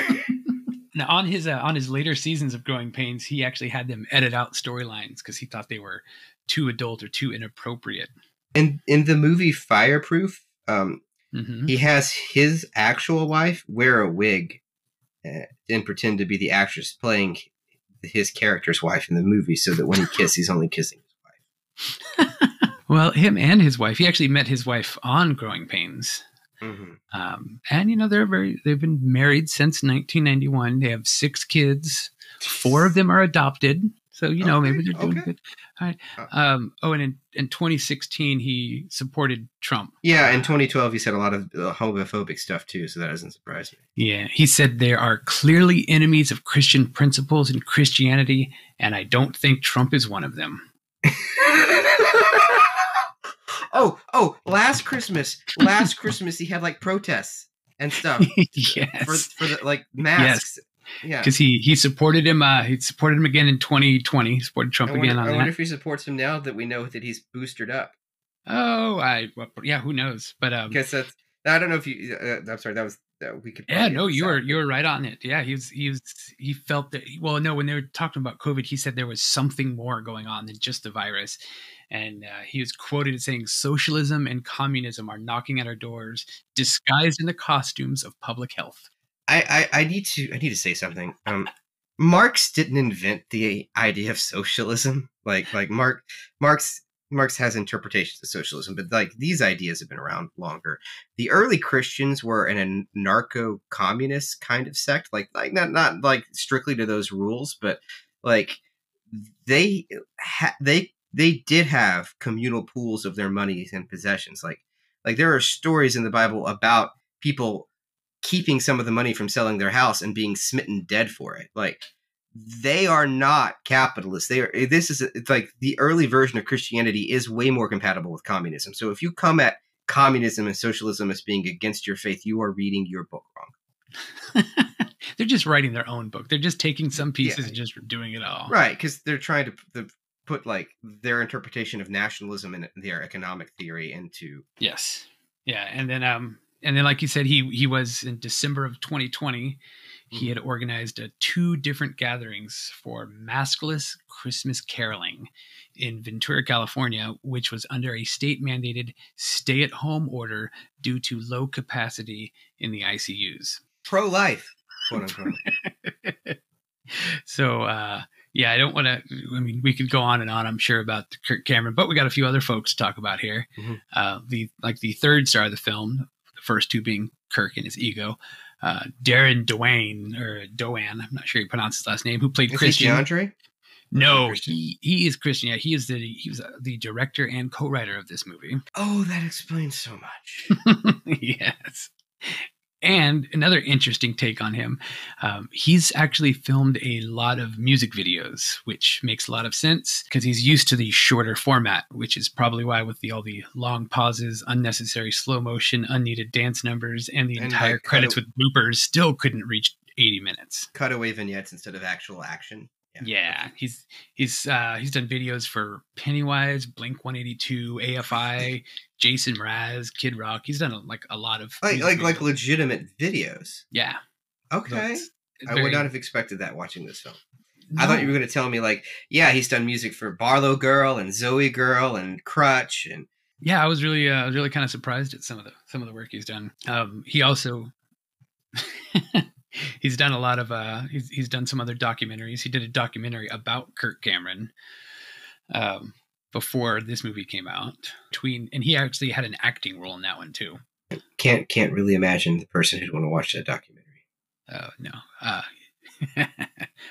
Now on his uh, on his later seasons of Growing Pains, he actually had them edit out storylines because he thought they were too adult or too inappropriate. in in the movie Fireproof, um, hmm he has his actual wife wear a wig uh, and pretend to be the actress playing his character's wife in the movie, so that when he kisses, he's only kissing his wife. Well, him and his wife. He actually met his wife on Growing Pains. Mm-hmm. Um, and you know they're very they've been married since 1991. They have six kids. Four of them are adopted. So you know, maybe they're doing okay. good. All right. Uh, Um, oh, and in, in 2016, he supported Trump. Yeah, in 2012, he said a lot of uh, homophobic stuff too, so that doesn't surprise me. Yeah, he said there are clearly enemies of Christian principles in Christianity, and I don't think Trump is one of them. oh, oh! Last Christmas, last Christmas, he had like protests and stuff yes. for for the like masks. Yeah, because he he supported him. Uh, he supported him again in 2020. He supported Trump wonder, again on I that. I wonder if he supports him now that we know that he's boosted up. oh, I well, yeah, who knows? But um, Because that's I don't know if you. Uh, I'm sorry, that was uh, we could. yeah, no, you were you were right on it. Yeah, he was he was he felt that. Well, no, when they were talking about COVID, he said there was something more going on than just the virus, and uh, he was quoted as saying, "Socialism and communism are knocking at our doors, disguised in the costumes of public health." I, I I need to I need to say something. Um, Marx didn't invent the idea of socialism. Like like Mark Marx Marx has interpretations of socialism, but like these ideas have been around longer. The early Christians were an anarcho-communist kind of sect, like like not not like strictly to those rules, but like they ha- they they did have communal pools of their money and possessions. Like like there are stories in the Bible about people keeping some of the money from selling their house and being smitten dead for it. Like they are not capitalists. They are. This is it's like the early version of Christianity is way more compatible with communism. So if you come at communism and socialism as being against your faith, you are reading your book wrong. They're just writing their own book. They're just taking some pieces Yeah. and just doing it all. Right, because they're trying to, to put like their interpretation of nationalism and their economic theory into. Yes. Yeah, and then um and then like you said he he was in December of 2020 he had organized uh, two different gatherings for maskless Christmas caroling in Ventura, California, which was under a state mandated stay at home order due to low capacity in the ICUs. Pro life, quote unquote. So uh yeah, I don't want to. I mean, we could go on and on. I'm sure about Kirk Cameron, but we got a few other folks to talk about here. Mhm. Uh, the like the third star of the film, first two being Kirk and his ego. Uh, Darren Dwayne or Doane, I'm not sure you pronounce his last name, who played Is Christian. DeAndre? no, Christian? he he is Christian. Yeah, he is the he was uh, the director and co-writer of this movie. Oh, that explains so much. yes. And another interesting take on him, um, he's actually filmed a lot of music videos, which makes a lot of sense because he's used to the shorter format, which is probably why with the all the long pauses, unnecessary slow motion, unneeded dance numbers, and the And, entire like, credits with bloopers still couldn't reach 80 minutes. Cutaway vignettes instead of actual action. Yeah, he's he's uh, he's done videos for Pennywise, Blink 182, AFI, Jason Mraz, Kid Rock. He's done like a lot of Like like like legitimate videos. yeah. Okay. I very- would not have expected that watching this film. I thought you were going to tell me like, yeah, he's done music for Barlow Girl and Zoe Girl and Crutch and Yeah, I was really, uh, I was really kind of surprised at some of the some of the work he's done. Um, he also he's done a lot of uh, he's he's done some other documentaries. He did a documentary about Kirk Cameron um, before this movie came out. Between and he actually had an acting role in that one too. can't can't really imagine the person who'd want to watch that documentary. Oh no, uh,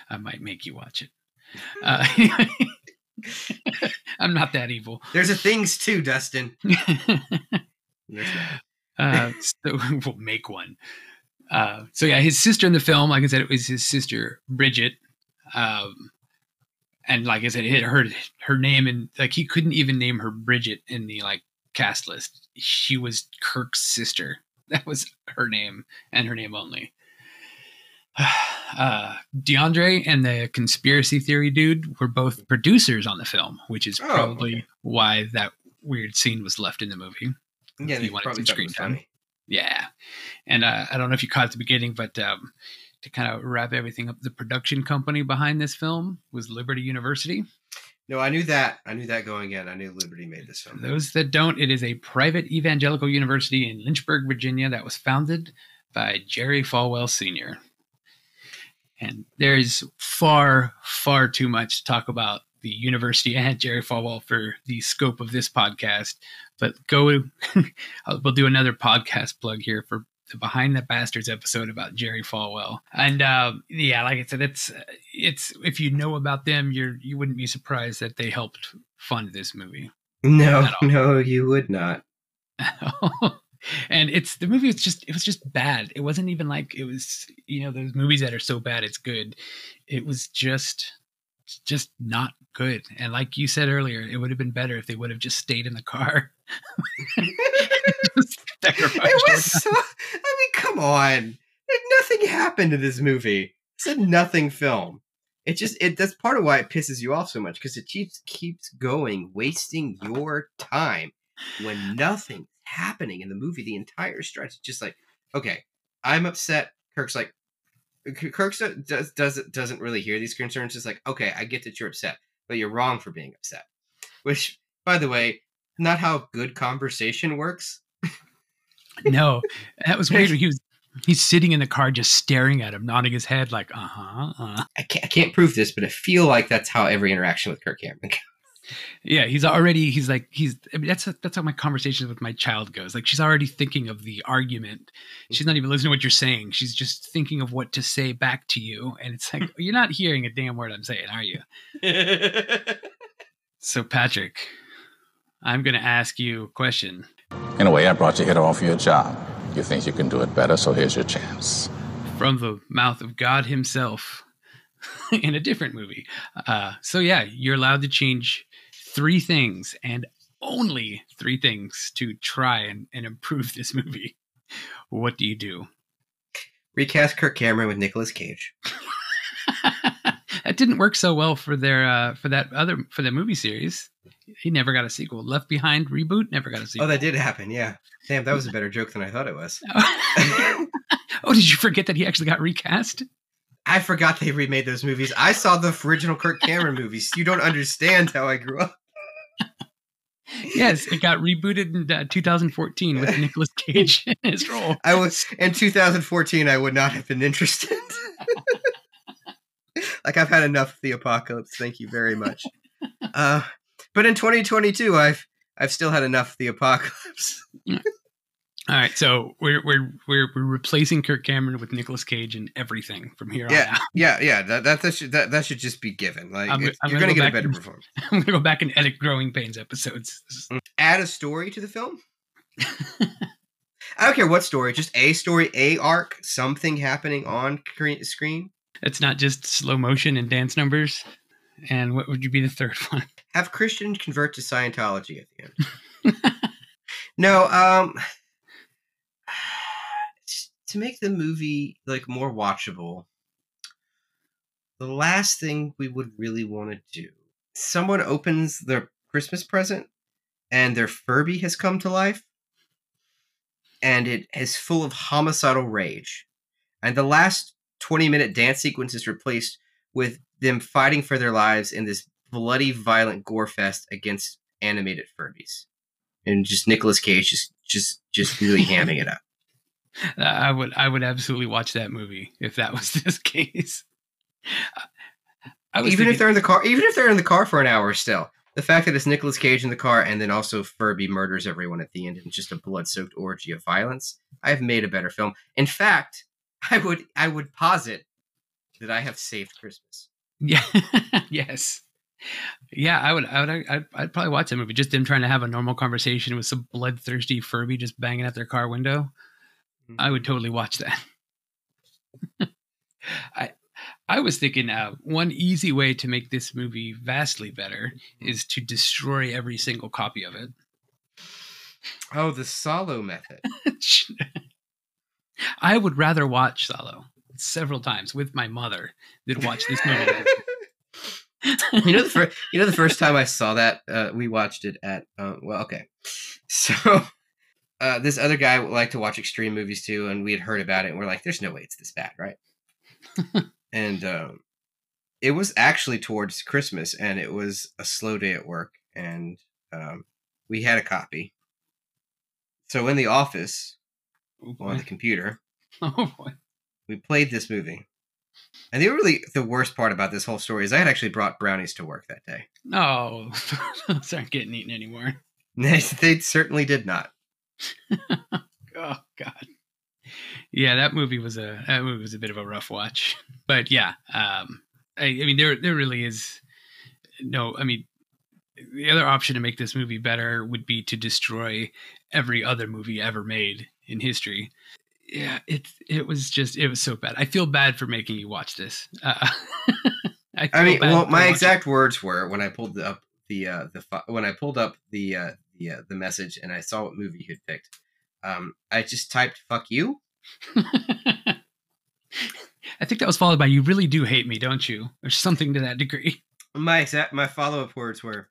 I might make you watch it. Uh, I'm not that evil. There's a things too, Dustin. There's uh, so we'll make one. Uh, so yeah, his sister in the film, like I said, it was his sister Bridgette, um, and like I said, it, her her name and like he couldn't even name her Bridgette in the like cast list. She was Kirk's sister. That was her name and her name only. Uh, DeAndre and the conspiracy theory dude were both producers on the film, which is Oh, probably okay. why that weird scene was left in the movie. Yeah, He wanted some thought it was screen time. Yeah. And uh, I don't know if you caught at the beginning, but um, to kind of wrap everything up, the production company behind this film was Liberty University. No, I knew that. I knew that going in. I knew Liberty made this For film. those that don't, it is a private evangelical university in Lynchburg, Virginia, that was founded by Jerry Falwell Sr. And there is far, far too much to talk about the university and Jerry Falwell for the scope of this podcast. But go, we'll do another podcast plug here for the Behind the Bastards episode about Jerry Falwell. And uh, yeah, like I said, it's it's if you know about them, you're you wouldn't be surprised that they helped fund this movie. No, no, you would not. and it's the movie was just it was just bad. It wasn't even like it was you know those movies that are so bad it's good. It was just just not good. And like you said earlier, it would have been better if they would have just stayed in the car. It was so. I mean, come on. Nothing happened in this movie. It's a nothing film. It just it that's part of why it pisses you off so much because it keeps keeps going, wasting your time when nothing's happening in the movie. The entire stretch, it's just like, okay, I'm upset. Kirk's like, Kirk does doesn't doesn't really hear these concerns. Just like, okay, I get that you're upset, but you're wrong for being upset. Which, by the way, not how good conversation works. no, that was weird. He was he's sitting in the car just staring at him, nodding his head like, uh huh. Uh. I can't, I can't prove this, but I feel like that's how every interaction with Kirk Cameron. Goes. Yeah, he's already he's like he's I mean, that's that's how my conversations with my child goes. Like she's already thinking of the argument. She's not even listening to what you're saying. She's just thinking of what to say back to you, and it's like you're not hearing a damn word I'm saying, are you? So Patrick, I'm going to ask you a question. In a way, I brought you here to offer you a job. You think you can do it better, so here's your chance. from the mouth of God Himself in a different movie. Uh, so yeah, you're allowed to change three things and only three things to try and, and improve this movie. What do you do? Recast Kirk Cameron with Nicolas Cage. that didn't work so well for their uh, for that other for the movie series. He never got a sequel. Left Behind reboot never got a sequel. Oh, that did happen. Yeah. Damn, that was a better joke than I thought it was. oh, did you forget that he actually got recast? I forgot they remade those movies. I saw the original Kirk Cameron movies. You don't understand how I grew up. Yes, it got rebooted in uh, 2014 with Nicolas Cage in his role. I was in 2014. I would not have been interested. like I've had enough of the apocalypse. Thank you very much. Uh, but in 2022, I've I've still had enough of the apocalypse. All right, so we're we're we're, we're replacing Kirk Cameron with Nicolas Cage and everything from here on Yeah, out. yeah, yeah. That that, that should that, that should just be given. Like I'm- I'm you're gonna gonna go get a better and- performance. I'm gonna go back and edit Growing Pains episodes. Add a story to the film. I don't care what story, just a story, a arc, something happening on screen. It's not just slow motion and dance numbers. And what would you be the third one? Have Christian convert to Scientology at the end. no, um, to make the movie like more watchable. The last thing we would really want to do. Someone opens their Christmas present and their Furby has come to life and it is full of homicidal rage. And the last 20 minute dance sequence is replaced with them fighting for their lives in this bloody, violent gore fest against animated Furbies. And just Nicolas Cage just just just really hamming it up. I would I would absolutely watch that movie if that was this case. Even if they're in the car even if they're in the car for an hour still. The fact that it's Nicolas Cage in the car and then also Furby murders everyone at the end and just a blood soaked orgy of violence, I've made a better film. In fact, I would I would posit that I have saved Christmas. Yeah. yes. Yeah, I would. I would. I'd, I'd probably watch that movie. Just them trying to have a normal conversation with some bloodthirsty Furby just banging at their car window. I would totally watch that. I I was thinking uh, one easy way to make this movie vastly better is to destroy every single copy of it. Oh, the Solo method. I would rather watch Solo several times with my mother than watch this movie. you know the first you know the first time I saw that uh, we watched it at uh, well okay so uh, this other guy liked to watch extreme movies too and we had heard about it and we're like there's no way it's this bad right and um, it was actually towards Christmas and it was a slow day at work and um, we had a copy so in the office on the computer oh boy. we played this movie and the really the worst part about this whole story is I had actually brought brownies to work that day. No, those aren't getting eaten anymore. they certainly did not. Oh God. yeah, that movie was a that movie was a bit of a rough watch. But yeah, um, I, I mean, there there really is no. I mean, the other option to make this movie better would be to destroy every other movie ever made in history. Yeah, it it was just it was so bad. I feel bad for making you watch this. Uh, I, feel mean, well, my watching- exact words were when I pulled up the uh, the when I pulled up the uh, the uh, the message and I saw what movie you had picked. Um, I just typed "fuck you." I think that was followed by "You really do hate me, don't you?" or something to that degree. My exact my follow up words were,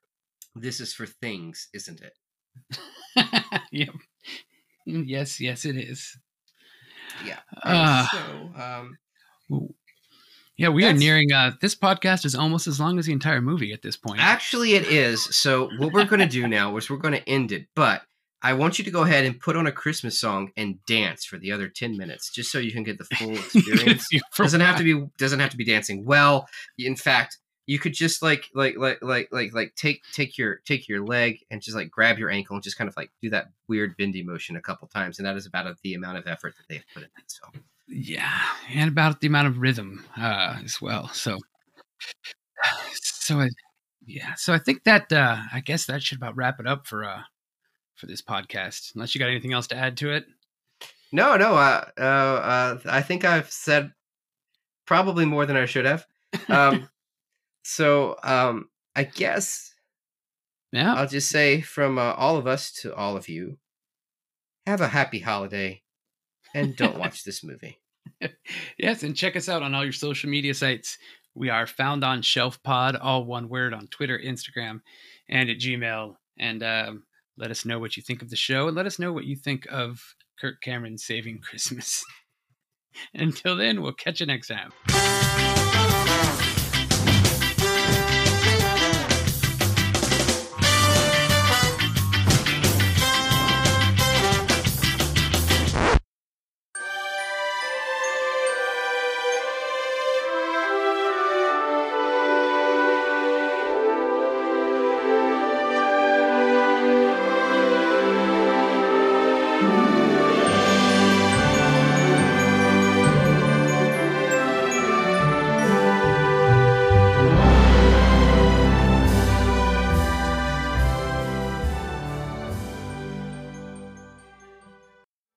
"This is for things, isn't it?" yep. Yes, yes, it is. Yeah. Uh, so, um, Yeah, we are nearing. Uh, this podcast is almost as long as the entire movie at this point. Actually, it is. So what we're going to do now is we're going to end it, but I want you to go ahead and put on a Christmas song and dance for the other ten minutes, just so you can get the full experience. doesn't have to be doesn't have to be dancing well. In fact, you could just like like like like like like take take your take your leg and just like grab your ankle and just kind of like do that weird bendy motion a couple times, and that is about the amount of effort that they've put in it. So Yeah, and about the amount of rhythm uh, as well. So, so I, yeah, so I think that uh, I guess that should about wrap it up for uh for this podcast. Unless you got anything else to add to it. no, no, uh, uh, uh, I think I've said probably more than I should have. Um, so um, I guess Yeah, I'll just say from uh, all of us to all of you, have a happy holiday, and don't watch this movie. yes, and check us out on all your social media sites. We are found on Shelf Pod, all one word, on Twitter, Instagram, and at Gmail. And um, let us know what you think of the show, and let us know what you think of Kirk Cameron saving Christmas. Until then, we'll catch you next time.